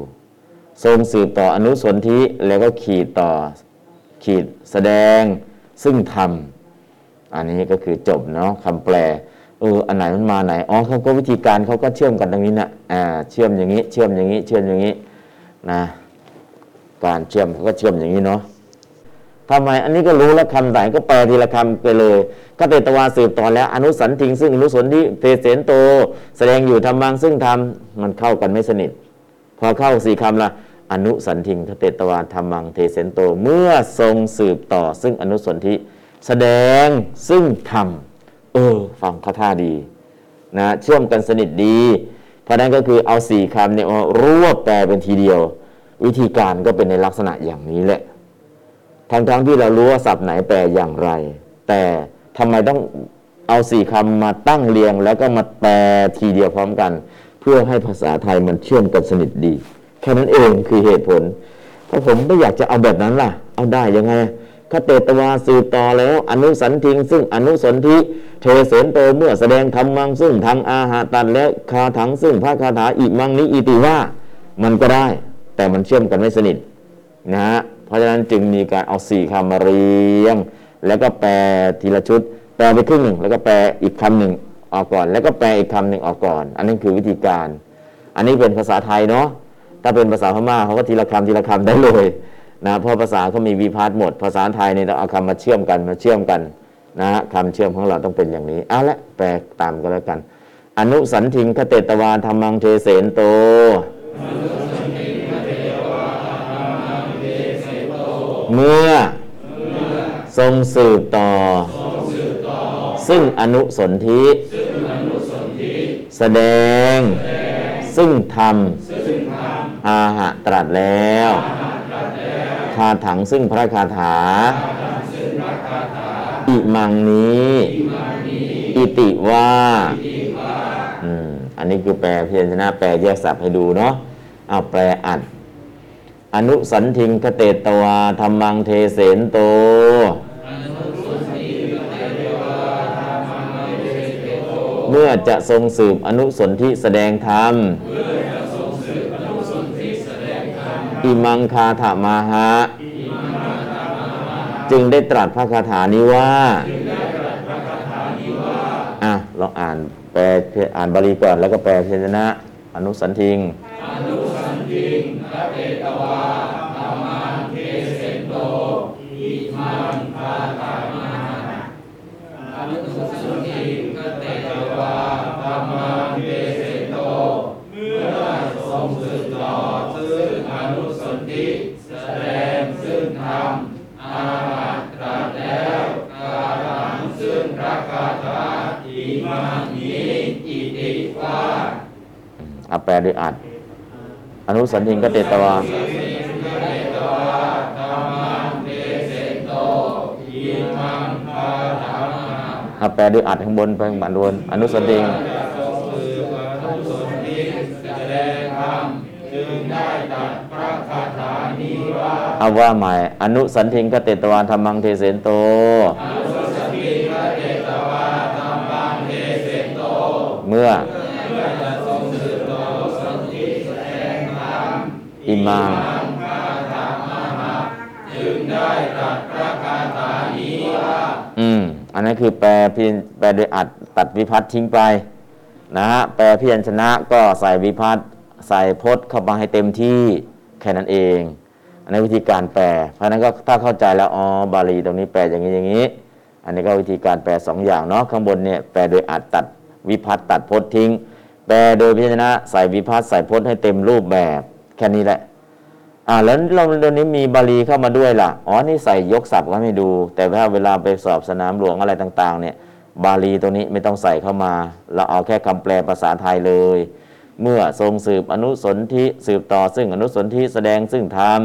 [SPEAKER 2] ทรงสืบต่ออนุสนธิแล้วก็ขีดต่อ ขีดแสดงซึ่งธรรมอันนี้ก็คือจบเนาะคำแปลเอออันไหนมันมาไหนอ๋อเขาก็วิธีการเขาก็เชื่อมกันตรงนี้นะอ่าเชื่อมอย่างนี้ เชื่อมอย่างนี้ เชื่อมอย่างนี้นะการเชื่อมเขาก็เชื่อมอย่างนี้เนาะทำไมอันนี้ก็รู้แล้วคำไหนก็แปลทีละคำไปเลยก็เตตวาสืบต่อแล้วอนุสันทิงซึ่งอนุสนธิเทเสนโต แสดงอยู่ธรรมังซึ่งธรรมมันเข้ากันไม่สนิท พอเข้าสี่คำละ อนุสันทิงคเตตวาธรรมังเทเสนโต เมื่อทรงสืบต่อ ซึ่งอนุสนธิแสดงซึ่งธรรมเออฟังเขาท่าดีนะเชื่อมกันสนิทดี เพราะนั้นก็คือเอาสี่คำเนี่ยมารวบแปลเป็นทีเดียว วิธีการก็เป็นในลักษณะอย่างนี้แหละทั้งๆทที่เรารู้ว่าศัพท์ไหนแปลอย่างไร แต่ทำไมต้องเอาสี่คำมาตั้งเรียง แล้วก็มาแปลทีเดียวพร้อมกัน เพื่อให้ภาษาไทยมันเชื่อมกันสนิทดี แค่นั้นเองคือเหตุผล เพราะผมไม่อยากจะเอาแบบนั้นล่ะ เอาได้ยังไงคเตตวาสืบต่อแล้ว อนุสันทิง ซึ่งอนุสนธิเทเสนโตเมื่อแสดงธรรมังซึ่งทำอาหาตันและคาถังซึ่งพระคาถาอิมังนิอิติว่ามันก็ได้ แต่มันเชื่อมกันไม่สนิทนะฮะเพราะฉะนั้นจึงมีการเอาสี่คำมาเรียง แล้วก็แปลทีละชุด แปลไปครึ่งหนึ่งแล้วก็แปลอีกคำหนึ่งออกก่อน แล้วก็แปลอีกคำหนึ่งออกก่อน อันนี้คือวิธีการ อันนี้เป็นภาษาไทยเนาะ ถ้าเป็นภาษาพม่าเขาก็ทีละคำทีละคำได้เลยนะเพราะภาษาเขามีวิพาร์ทหมด ภาษาไทยเนี่ยเราเอาคำมาเชื่อมกันมาเชื่อมกันนะคำเชื่อมของเราต้องเป็นอย่างนี้เอาละแปลตามกันแล้วกัน อนุสันทิงคเตตวาธรรมังเทเสนโตเมื่อทรงสืบต่อ ซึ่งอนุสนธิแสดง ซึ่งธรรม อาหะตรัสแล้วคาถังซึ่งพระคาถา อิมังนี้ อิติว่าอันนี้คือแปลเพียรชนะแปลแยกศัพท์ให้ดูเนาะเอาแปลอัด อนุสันทิงคเตตวาธรรมังเทเสนโตเมื่อจะทรงสืบอนุสนธิแสดงธรรมอิ อิมังคาถามาหะจึงได้ตรัสพระคาถานี้ว่าอะลองอ่านแปลอ่านบาลีก่อนแล้วก็แปลเพยรชนะ อนุสันทิงอา อแปลด้วยอัดอนุสันทิงกเตตวาอาแปลด้วยอัดข้างบนไปข้างบนอนุสันทิงเอาว่าใหม่ อนุสันทิงกเตตวาธรรมังเทเสนโตเมื่อ อิมังอืมอันนั้นคือแปลเพียนแปลโดยอัดตัดวิพัตน์ทิ้งไปนะฮะแปลเพียนชนะก็ใส่วิพัตน์ใส่พจน์เข้ามาให้เต็มที่แค่นั้นเอง อันนี้นวิธีการแปล เพราะฉะนั้นก็ถ้าเข้าใจแล้วอ๋อบาลีตรงนี้แปลอย่างนี้อย่างนี้ อันนี้ก็วิธีการแปลสองอย่างเนาะข้างบนเนี่ยแปลโดยอัดตัดวิพัตน์ตัดพจน์ทิ้ง แปลโดยพิจารณะใส่วิพัตน์ใส่พจน์ให้เต็มรูปแบบ แค่นี้แหละ อ่าแล้วเราเดี๋ยวนี้มีบาลีเข้ามาด้วยล่ะ อ๋อนี่ใส่ยกศัพท์ก็ไม่ดู แต่ถ้าเวลาไปสอบสนามหลวงอะไรต่าง ๆ เนี่ย บาลีตัวนี้ไม่ต้องใส่เข้ามา เราเอาแค่คำแปลภาษาไทยเลย เมื่อทรงสืบอนุสนธิสืบต่อซึ่งอนุสนธิแสดงซึ่งธรรม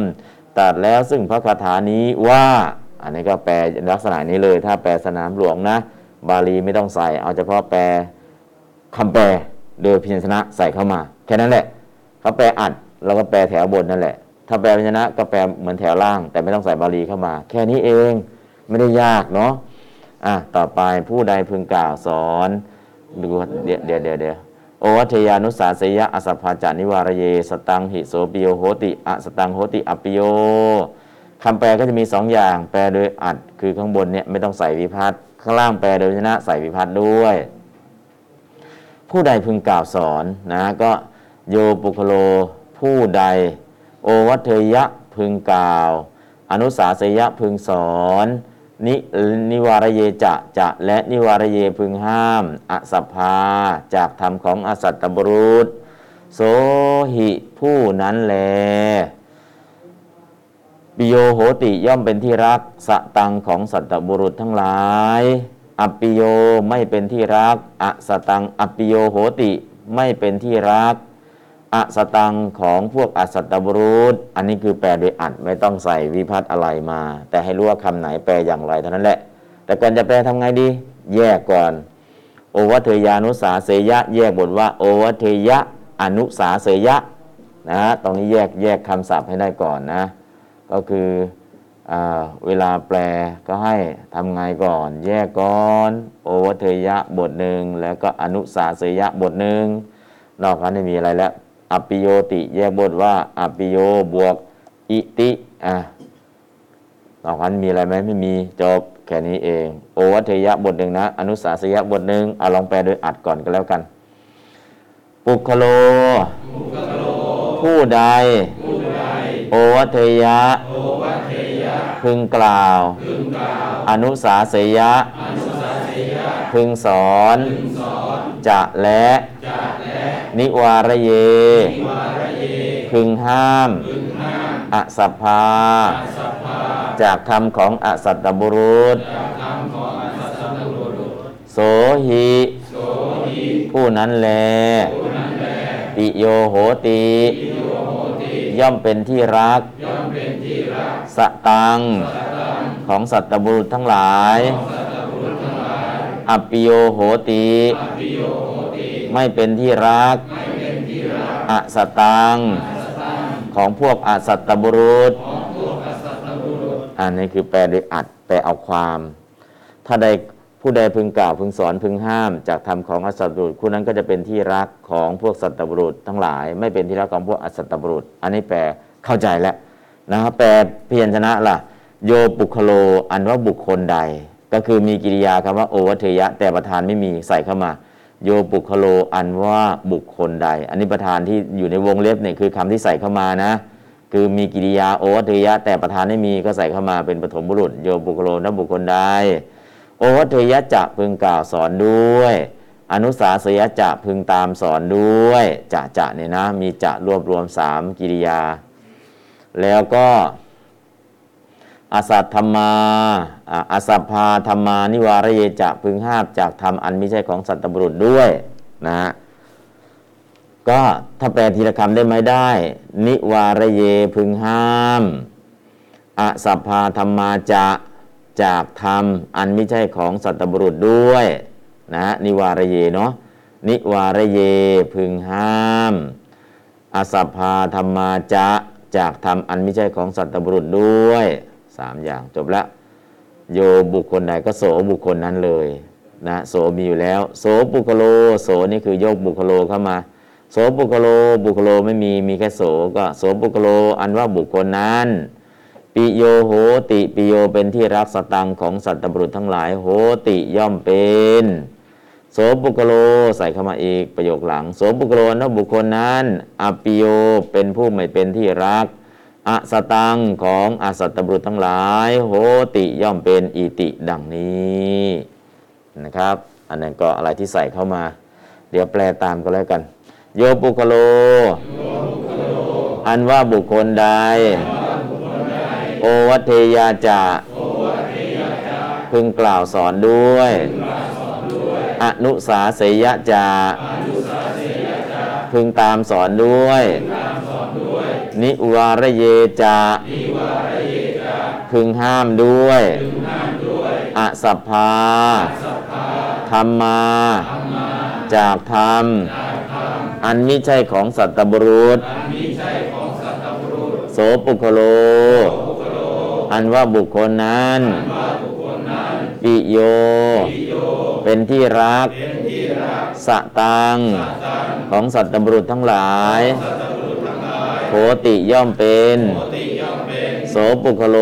[SPEAKER 2] ตัดแล้วซึ่งพระคาถานี้ว่า อันนี้ก็แปลลักษณะนี้เลย ถ้าแปลสนามหลวงนะ บาลีไม่ต้องใส่ เอาเฉพาะแปลคำแปลโดยพิจารณะใส่เข้ามา แค่นั้นแหละเขาแปลอัด เราก็แปลแถวบนนั่นแหละ ถ้าแปลพยัญชนะก็แปลเหมือนแถวล่าง แต่ไม่ต้องใส่บาลีเข้ามา แค่นี้เองไม่ได้ยากเนาะอะต่อไปผู้ใดพึงกล่าวสอนดูเดี๋ยวเดี๋ยวเดี๋ยวเดี๋ยวโอวัทยานุสาสยะอสัพพาจานิวารเย สตังหิโสปิโยโหติอสตังโหติอปิโยคำแปลก็จะมีสองอย่าง แปลโดยอัดคือข้างบนเนี่ยไม่ต้องใส่วิพัตข้างล่างแปลโดยชนะใส่วิพัตด้วย ผู้ใดพึงกล่าวสอนนะก็โยปุคโล ผู้ใด โอวัตเทยะพึงกล่าว อนุสาสยะพึงสอนนินิวารเยจะจะและนิวารเยพึงห้ามอสัพพาจากธรรมของอสัตตบรุษ โสหิผู้นั้นแลปิโยโหติย่อมเป็นที่รักสตังของสัตตบุรุษทั้งหลายอปิโยไม่เป็นที่รักอสตังอปิโยโหติไม่เป็นที่รัก อสตังของพวกอสัตตบุรุษอันนี้คือแปลโดยอัดไม่ต้องใส่วิพัตน์อะไรมา แต่ให้รู้ว่าคำไหนแปลอย่างไรเท่านั้นแหละ แต่ก่อนจะแปลทำไงดี แยกก่อน โอวัทเทยานุสาเสยะ แยกบทว่า โอวัทเทยะอนุสาเสยะนะฮะตรงนี้แยกแยกคำศัพท์ให้ได้ก่อนนะ ก็คืออเวลาแปลก็ให้ทำไงก่อน แยกก่อน โอวัเทยะบทหนึ่งแล้วก็อนุสาเสยะบทหนึ่งนอกนั้นไม่มีอะไรแล้ว อปปิโยติ แยกบทว่าอปปิโยบวกอิติอะนอกนั้นมีอะไรไหมไม่มีจบแค่นี้เอง โอวัทเทยะบทหนึ่งนะ อนุสาเสยะบทหนึ่งเอาลองแปลโดยอัดก่อนก็แล้วกัน ปุคโล ผู้ใด โอวัทเทยะ พึงกล่าว อนุสาเสยะ พึงสอน จะและ นิวารเย พึงห้ามอสัพพา จากธรรมของอสัตตบุรุษ โสหิผู้นั้นแลปิโยโหติ ย่อมเป็นที่รัก สตัง ของสัตตบุรุษทั้งหลาย อัปปิโยโหติ ไม่เป็นที่รักอสตัง ของพวกอสัตตบุรุษ อันนี้คือแปลโดยอัดแปลเอาความ ถ้าใดผู้ใดพึงกล่าวพึงสอนพึงห้าม จากธรรมของอสัตตบุรุษผู้นั้นก็จะเป็นที่รักของพวกสัตตบุรุษ ทั้งหลาย ไม่เป็นที่รักของพวกอสัตตบุรุษ อันนี้แปลเข้าใจแล้วนะครับแปลเพียรชนะล่ะ โยปุคโลอันว่าบุคคลใด ก็คือมีกิริยาคำว่าโอวัทเทยะ แต่ประธานไม่มีใส่เข้ามา โยปุคโลอันว่าบุคคลใด อันนี้ประธานที่อยู่ในวงเล็บเนี่ยคือคำที่ใส่เข้ามานะ คือมีกิริยาโอวัทเทยะ แต่ประธานไม่มีก็ใส่เข้ามาเป็นปฐมบุรุษ โยปุคโลนั้นบุคคลใดโอวัทเทยะจะพึงกล่าวสอนด้วย อนุสาสยะจะพึงตามสอนด้วยจะจะเนี่ยนะ มีจะรวบรวมสามกิริยา แล้วก็ อาสัตธรรมาอาสัพพาธรรมานิวารเยจะพึงห้ามจากธรรมอันไม่ใช่ของสัตตบุรุษด้วยนะฮะก็ถ้าแปลทีละคำได้ไหมได้ นิวารเยพึงห้ามอสัพพาธรรมาจะจากธรรมอันไม่ใช่ของสัตตบุรุษด้วยนะนิวารเยเนาะนิวารเยพึงห้ามอสัพพาธรรมาจะจากธรรมอันไม่ใช่ของสัตตบุรุษด้วย สามอย่างจบล้วโยบุคคลใดก็โสบุคคลนั้นเลยนะโสมีอยู่แล้ว โสบุคโล โสนี่คือโยกบุคโลเข้ามา โสบุคโล บุคโลไม่มีมีแค่โสก็โสบุคโลอันว่าบุคคลนั้นปิโยโหติปิโยเป็นที่รักสตังของสัตว์บุรุษทั้งหลายโหติย่อมเป็นโสบุคโลใส่เข้ามาอีกประโยคหลัง โสบุคโลนะบุคคลนั้นอปิโยเป็นผู้ไม่เป็นที่รัก อสตังของอสัตตบุรุษทั้งหลาย โหติย่อมเป็นอิติดังนี้นะครับ อันนั้นก็อะไรที่ใส่เข้ามา เดี๋ยวแปลตามก็แล้วกัน โยบุคโล อันว่าบุคคลใด โอวัเทยาจะพึงกล่าวสอนด้วย อนุสาเสยจาพึงตามสอนด้วย นิวารเยจาพึงห้ามด้วยอสัพพาธรรมา จากธรรม อันมิใช่ของสัตบุรุษ
[SPEAKER 3] อันมิใช่ของสัตบุรุษ
[SPEAKER 2] โสปุคโล
[SPEAKER 3] บุคโล
[SPEAKER 2] อันว่าบุคคลนั้น
[SPEAKER 3] ว่าบุคคลนั้น
[SPEAKER 2] ปิโย
[SPEAKER 3] ปิโย
[SPEAKER 2] เป็นที่รัก
[SPEAKER 3] เป็นที่รัก
[SPEAKER 2] สะตัง
[SPEAKER 3] ตัง
[SPEAKER 2] ของสัตว์บุรุษทั้งหลาย โหติย่อมเป็น โสปุคโล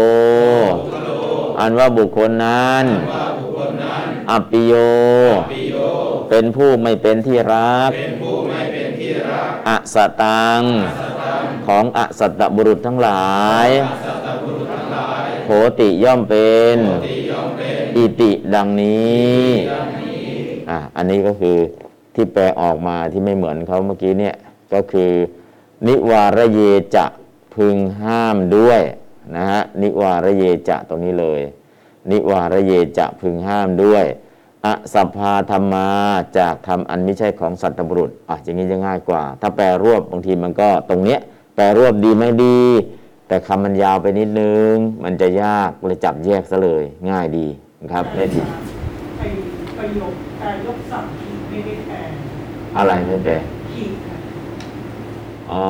[SPEAKER 2] อันว่าบุคคลนั้น อัปปิโย เป็นผู้ไม่เป็นที่รัก
[SPEAKER 3] เป็นผู้ไม่เป็นที่รัก
[SPEAKER 2] อสตัง ของอสัตตบุรุษทั้งหลาย
[SPEAKER 3] สัตบุรุษทั้งหลาย
[SPEAKER 2] โหติย่อมเป็น
[SPEAKER 3] อิ
[SPEAKER 2] ติดังนี้
[SPEAKER 3] ดังนี้
[SPEAKER 2] อะอันนี้ก็คือที่แปลออกมาที่ไม่เหมือนเขาเมื่อกี้เนี่ยก็คือ นิวารเยจะพึงห้ามด้วยนะฮะนิวารเยจะตรงนี้เลย นิวารเยจะพึงห้ามด้วยอสัพพาธรรมาจากทำอันไม่ใช่ของสัตว์บุรุษอะอย่างนี้จะง่ายกว่า ถ้าแปลรวบบางทีมันก็ตรงเนี้ยแปลรวบดีไม่ดี แต่คำมันยาวไปนิดนึง มันจะยากเลยจับแยกซะเลย ง่ายดีนะครับไม่ดี
[SPEAKER 4] ไอประโยคการยกศัพท์ขีดไม่ได้แปล
[SPEAKER 2] อะไรไม่แปล
[SPEAKER 4] ขีดค่ะ
[SPEAKER 2] อ๋อ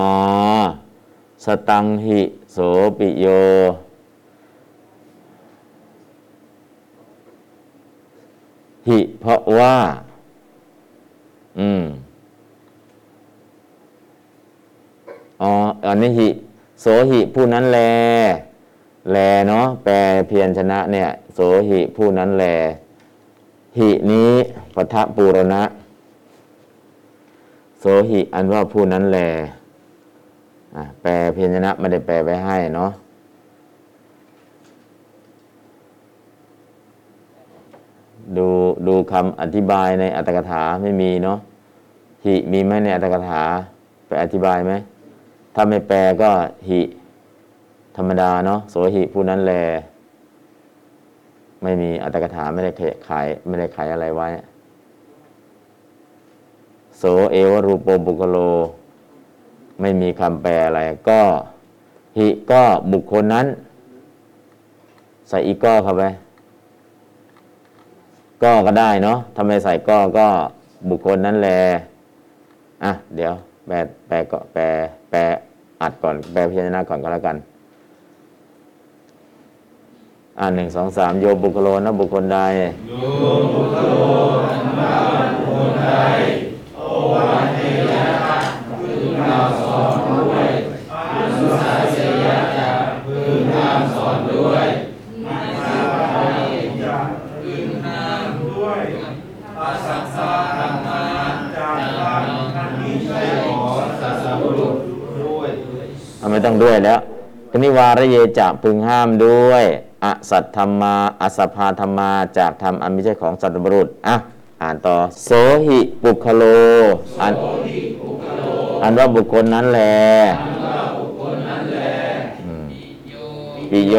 [SPEAKER 2] สตังหิโสปิโย หิเพราะว่า อืม อ๋อ อันนี้หิ โสหิผู้นั้นแล แลเนาะ แปลเพียรชนะเนี่ย โสหิผู้นั้นแล หินี้ปทะปูรณะ โสหิอันว่าผู้นั้นแล แปลเพียรชนะไม่ได้แปลไว้ให้เนาะดูดูคำอธิบายในอัตถกถาไม่มีเนาะหิมีไหมในอัตถกถา ไปอธิบายไหม ถ้าไม่แปลก็หิ ธรรมดาเนาะโสหิผู้นั้นแล ไม่มีอัตถกถาไม่ได้ขายไม่ได้ขายอะไรไว้ โสเอวรูปโปบุคโล ไม่มีคำแปลอะไร ก็หิก็บุคคลนั้น ใส่อีกก็เข้าไปก็ก็ได้เนาะทำไมใส่ก็ก็บุคคลนั้นแลอะเดี๋ยวแปลแปลก็แปลแปลอัดก่อนแปลพยัญชนะก่อนก็แล้วกัน อ่าหนึ่งสองสามโยบุคโลนะบุคคลใด
[SPEAKER 3] โยบุคโลอันบุคคลใด
[SPEAKER 2] ไม่ต้องด้วยแล้วกนิวารเยจะพึงห้ามด้วยอสัตธรรมาอสภาธรรมาจากธรรมอันไม่ใช่ของสัตว์บรุษอะอ่านต่อโสหิปุคโลอันอันว่าบุคคลนั้นแห
[SPEAKER 3] ลอืมปิโย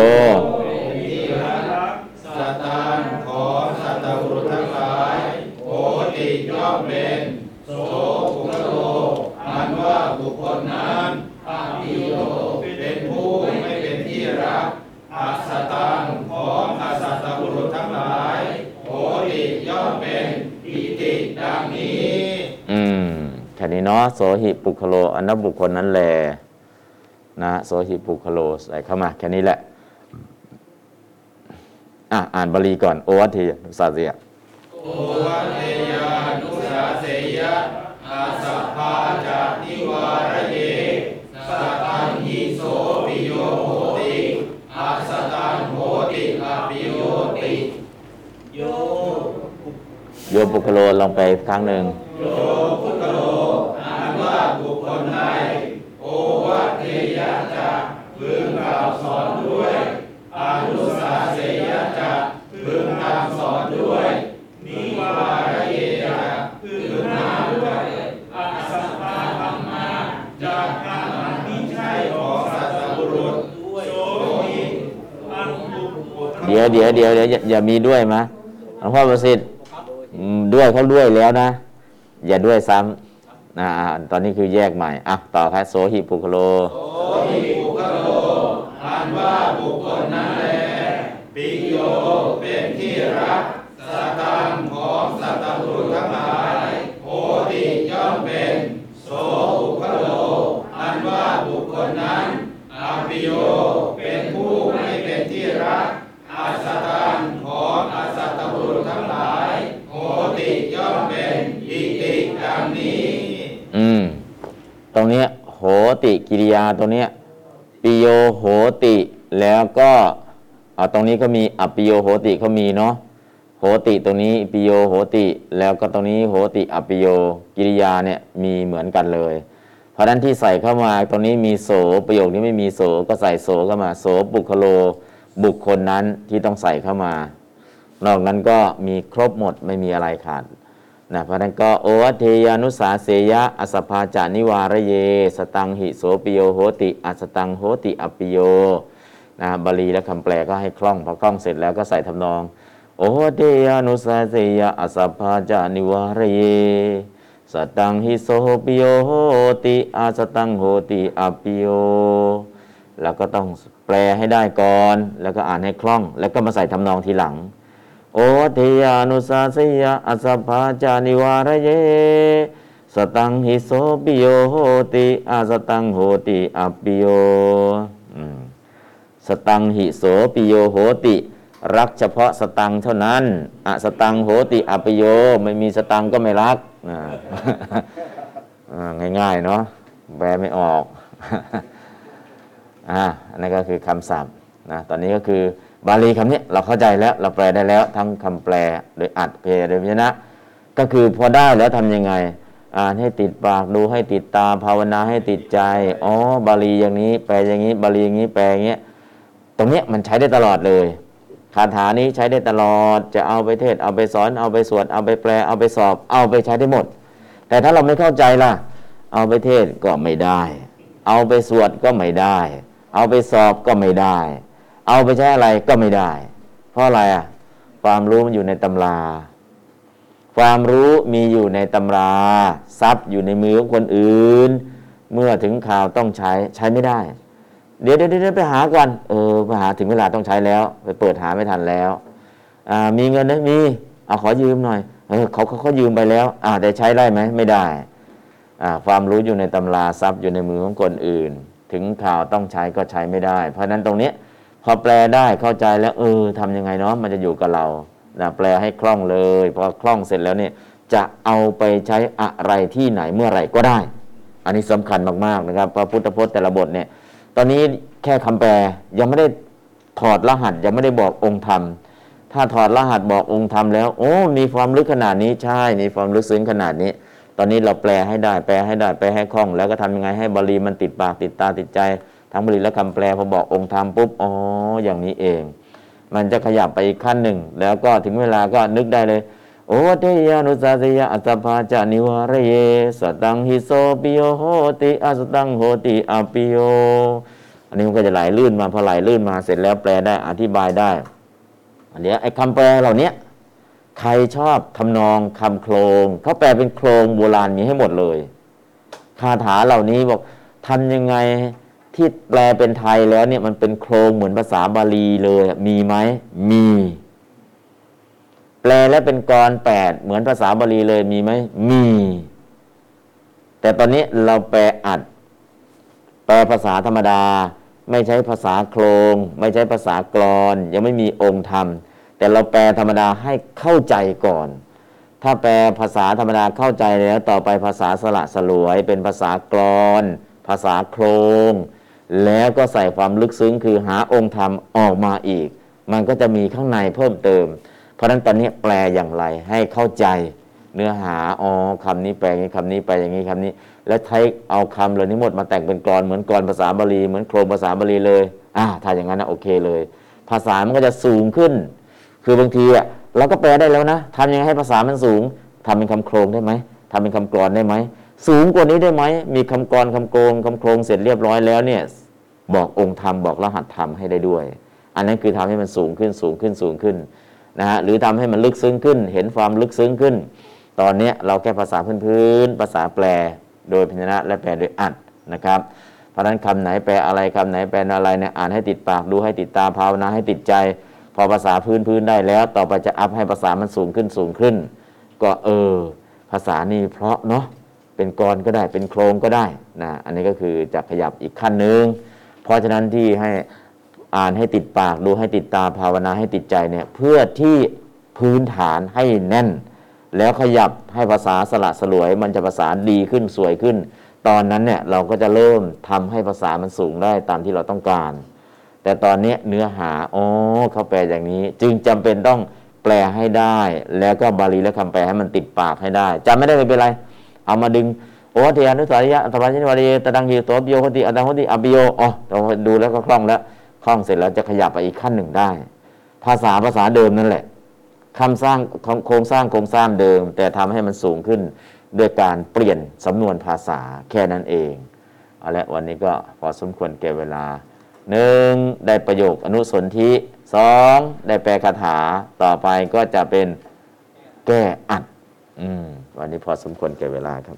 [SPEAKER 3] เนาะ
[SPEAKER 2] โสหิปุคโลอันนั้นบุคคลนั้นแลนะโสหิปุคโลใส่เข้ามาแค่นี้แหละอะอ่านบาลีก่อน โอวัตถีสาเสีย
[SPEAKER 3] โอวะเทยานุสาเสยะอาสัพพาจานิวารเยสัตังหิโสปิโยโหติอาสตังโหติอาปิโยติ
[SPEAKER 4] โย
[SPEAKER 2] โยปุคโลลองไปอีกครั้งหนึ่ง
[SPEAKER 3] โย เดี๋ยวเดี๋ย
[SPEAKER 2] วเดี๋ยวอย่ามีด้วยมะหลวงพ่อประสิทธิ์ด้วยเขาด้วยแล้วนะ อย่าด้วยซ้ำนะตอนนี้คือแยกใหม่อะต่อพระโสหิปุคโล
[SPEAKER 3] ติกิริยา
[SPEAKER 2] ตรงเนี้ยปิโยโหติ แล้วก็ตรงนี้ก็มีอปิโยโหติเขามีเนาะโหติตรงนี้ปิโยโหติ แล้วก็ตรงนี้โหติอปิโยกิริยาเนี่ยมีเหมือนกันเลย เพราะฉะนั้นที่ใส่เข้ามาตรงนี้มีโสประโยคนี้ไม่มีโสก็ใส่โสเข้ามาโสบุคโลบุคคลนั้นที่ต้องใส่เข้ามานอกนั้นก็มีครบหมดไม่มีอะไรขาด นะพระนั้นก็โอวัตเทยานุสาเสยะอสภาจานิวารเย สตังหิโสปิโยโหติอัสตังโหติอปิโยนะบาลีและคำแปลก็ให้คล่องพอคล่องเสร็จแล้วก็ใส่ทำนอง โอวัตเทยานุสาเสยะอสภาจานิวารเย สตังหิโสปิโยโหติอสตังโหติอปิโยแล้วก็ต้องแปลให้ได้ก่อน แล้วก็อ่านให้คล่อง แล้วก็มาใส่ทำนองทีหลัง โอเทยานุสาสยะอสภาจานิวารเย สตังหิโสปิโยโหติอาสตังโหติอปิโยสตังหิโสปิโยโหติ รักเฉพาะสตังเท่านั้นอะสตังโหติอปิโยไม่มีสตังก็ไม่รักง่ายๆเนาะแปลไม่ออกอ่าอันนั้นก็คือคำศัพท์นะตอนนี้ก็คือ บาลีคำนี้เราเข้าใจแล้วเราแปลได้แล้วทั้งคำแปลโดยอัดเพลโดยพยัญชนะ ก็คือพอได้แล้วทำยังไง อ่านให้ติดปากดูให้ติดตาภาวนาให้ติดใจอ๋อบาลีอย่างนี้ แปลอย่างนี้ บาลีอย่างนี้แปลอย่างเงี้ยตรงเนี้ยมันใช้ได้ตลอดเลยคาถานี้ใช้ได้ตลอดจะเอาไปเทศเอาไปสอนเอาไปสวดเอาไปแปลเอาไปสอบ เอาไปใช้ได้หมด แต่ถ้าเราไม่เข้าใจล่ะ เอาไปเทศก็ไม่ได้ เอาไปสวดก็ไม่ได้ เอาไปสอบก็ไม่ได้ เอาไปใช้อะไรก็ไม่ได้ เพราะอะไรอะ ความรู้มันอยู่ในตำรา ความรู้มีอยู่ในตำราทรัพย์อยู่ในมือของคนอื่น เมื่อถึงข่าวต้องใช้ใช้ไม่ได้ เดี๋ยวเดี๋ยวเดี๋ยวไปหาก่อนเออไปหาถึงเวลาต้องใช้แล้ว ไปเปิดหาไม่ทันแล้วอ่ามีเงินไหมมีเอาขอยืมหน่อยเออเขาเขาเขายืมไปแล้วอ่าแต่ใช้ได้ไหมไม่ได้อ่าความรู้อยู่ในตำราทรัพย์อยู่ในมือของคนอื่น ถึงข่าวต้องใช้ก็ใช้ไม่ได้ เพราะนั้นตรงนี้ พอแปลได้เข้าใจแล้ว เออทำยังไงเนาะมันจะอยู่กับเรานะแปลให้คล่องเลยพอคล่องเสร็จแล้วเนี่ยจะเอาไปใช้อะไรที่ไหนเมื่อไหร่ก็ได้ อันนี้สำคัญมากๆนะครับพระพุทธพจน์แต่ละบทเนี่ย ตอนนี้แค่คำแปลยังไม่ได้ถอดรหัสยังไม่ได้บอกองค์ธรรม ถ้าถอดรหัสบอกองค์ธรรมแล้ว โอ้มีความลึกขนาดนี้ใช่มีความลึกซึ้งขนาดนี้ ตอนนี้เราแปลให้ได้แปลให้ได้แปลให้คล่อง แล้วก็ทำยังไงให้บาลีมันติดปากติดตาติดใจ ทั้งบาลีและคำแปลพอบอกองค์ธรรมปุ๊บอ๋ออย่างนี้เอง มันจะขยับไปอีกขั้นหนึ่ง แล้วก็ถึงเวลาก็นึกได้เลยโอเทยานุสาสยะอัตภาจานิวารเยสตังหิโสปิโยโหติอสตังโหติอปิโยอันนี้มันก็จะไหลลื่นมาพอไหลลื่นมาเสร็จแล้วแปลได้อธิบายได้ อันเนี้ไอ้คำแปลเหล่านี้ใครชอบทำนองคำโครงเขาแปลเป็นโครงโบราณมีให้หมดเลย คาถาเหล่านี้บอกทำยังไง ที่แปลเป็นไทยแล้วเนี่ยมันเป็นโครงเหมือนภาษาบาลีเลยมีไหมมี แปลแล้วเป็นกรแปดเหมือนภาษาบาลีเลยมีไหมมี แต่ตอนนี้เราแปลอัด แปลภาษาธรรมดา ไม่ใช้ภาษาโครง ไม่ใช้ภาษากรอน ยังไม่มีองค์ธรรม แต่เราแปลธรรมดาให้เข้าใจก่อน ถ้าแปลภาษาธรรมดาเข้าใจแล้ว ต่อไปภาษาสละสลวย เป็นภาษากรอน ภาษาโครง แล้วก็ใส่ความลึกซึ้งคือหาองค์ธรรมออกมาอีก มันก็จะมีข้างในเพิ่มเติม เพราะฉะนั้นตอนนี้แปลอย่างไรให้เข้าใจเนื้อหาอ๋อคำนี้แปลอย่างนี้คำนี้แปลอย่างนี้คำนี้ แล้วใช้เอาคำเหล่านี้หมดมาแต่งเป็นกรอนเหมือนกรอนภาษาบาลีเหมือนโครงภาษาบาลีเลยอ่าถ้าอย่างนั้นนะโอเคเลย ภาษามันก็จะสูงขึ้น คือบางทีอะเราก็แปลได้แล้วนะทำยังไงให้ภาษามันสูงทำเป็นคำโครงได้ไหมทำเป็นคำกรอนได้ไหม สูงกว่านี้ได้ไหม มีคำกรคำโกงคำโครงเสร็จเรียบร้อยแล้วเนี่ยบอกองค์ธรรมบอกรหัสธรรมให้ได้ด้วย อันนั้นคือทำให้มันสูงขึ้นสูงขึ้นสูงขึ้นนะฮะหรือทำให้มันลึกซึ้งขึ้น เห็นความลึกซึ้งขึ้น ตอนเนี้ยเราแค่ภาษาพื้นๆภาษาแปลโดยพยัญชนะและแปลโดยอัดนะครับเพราะนั้นคำไหนแปลอะไรคำไหนแปลอะไรเนี่ยอ่านให้ติดปากดูให้ติดตาภาวนาให้ติดใจ พอภาษาพื้นๆได้แล้ว ต่อไปจะอัพให้ภาษามันสูงขึ้นสูงขึ้น ก็เออ ภาษานี่เพราะเนาะ เป็นกรก็ได้เป็นโครงก็ได้นะอันนี้ก็คือจะขยับอีกขั้นหนึ่งเพราะฉะนั้นที่ให้อ่านให้ติดปากดูให้ติดตาภาวนาให้ติดใจเนี่ยเพื่อที่พื้นฐานให้แน่น แล้วขยับให้ภาษาสละสลวย มันจะภาษาดีขึ้นสวยขึ้น ตอนนั้นเนี่ยเราก็จะเริ่มทำให้ภาษามันสูงได้ตามที่เราต้องการ แต่ตอนนี้เนื้อหาอ๋อเขาแปลอย่างนี้ จึงจำเป็นต้องแปลให้ได้ แล้วก็บาลีและคำแปลให้มันติดปากให้ได้จำไม่ได้ไม่เป็นไร เอามาดึงโอ้เทียนุสาริยะตปัญญิวารีตะดังยีโตปิโยคติอัตตังคติอภิโยอ๋อเราดูแล้วก็คล่องแล้วคล่องเสร็จแล้วจะขยับไปอีกขั้นหนึ่งได้ ภาษาภาษาเดิมนั่นแหละคำสร้างโครงสร้างโครงสร้างเดิม แต่ทำให้มันสูงขึ้นด้วยการเปลี่ยนสำนวนภาษาแค่นั้นเองเอาละวันนี้ก็พอสมควรแก่เวลาหนึ่งได้ประโยคอนุสนธิสองได้แปลคาถาต่อไปก็จะเป็นแก้อัด วันนี้พอสมควรแก่เวลาครับ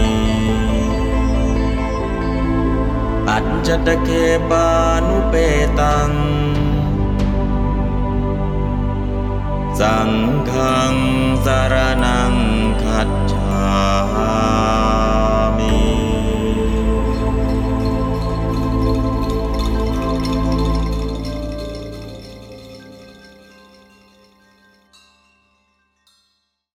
[SPEAKER 1] อัจจตเคปานุเปตัง สังฆังสารนังคัจฉา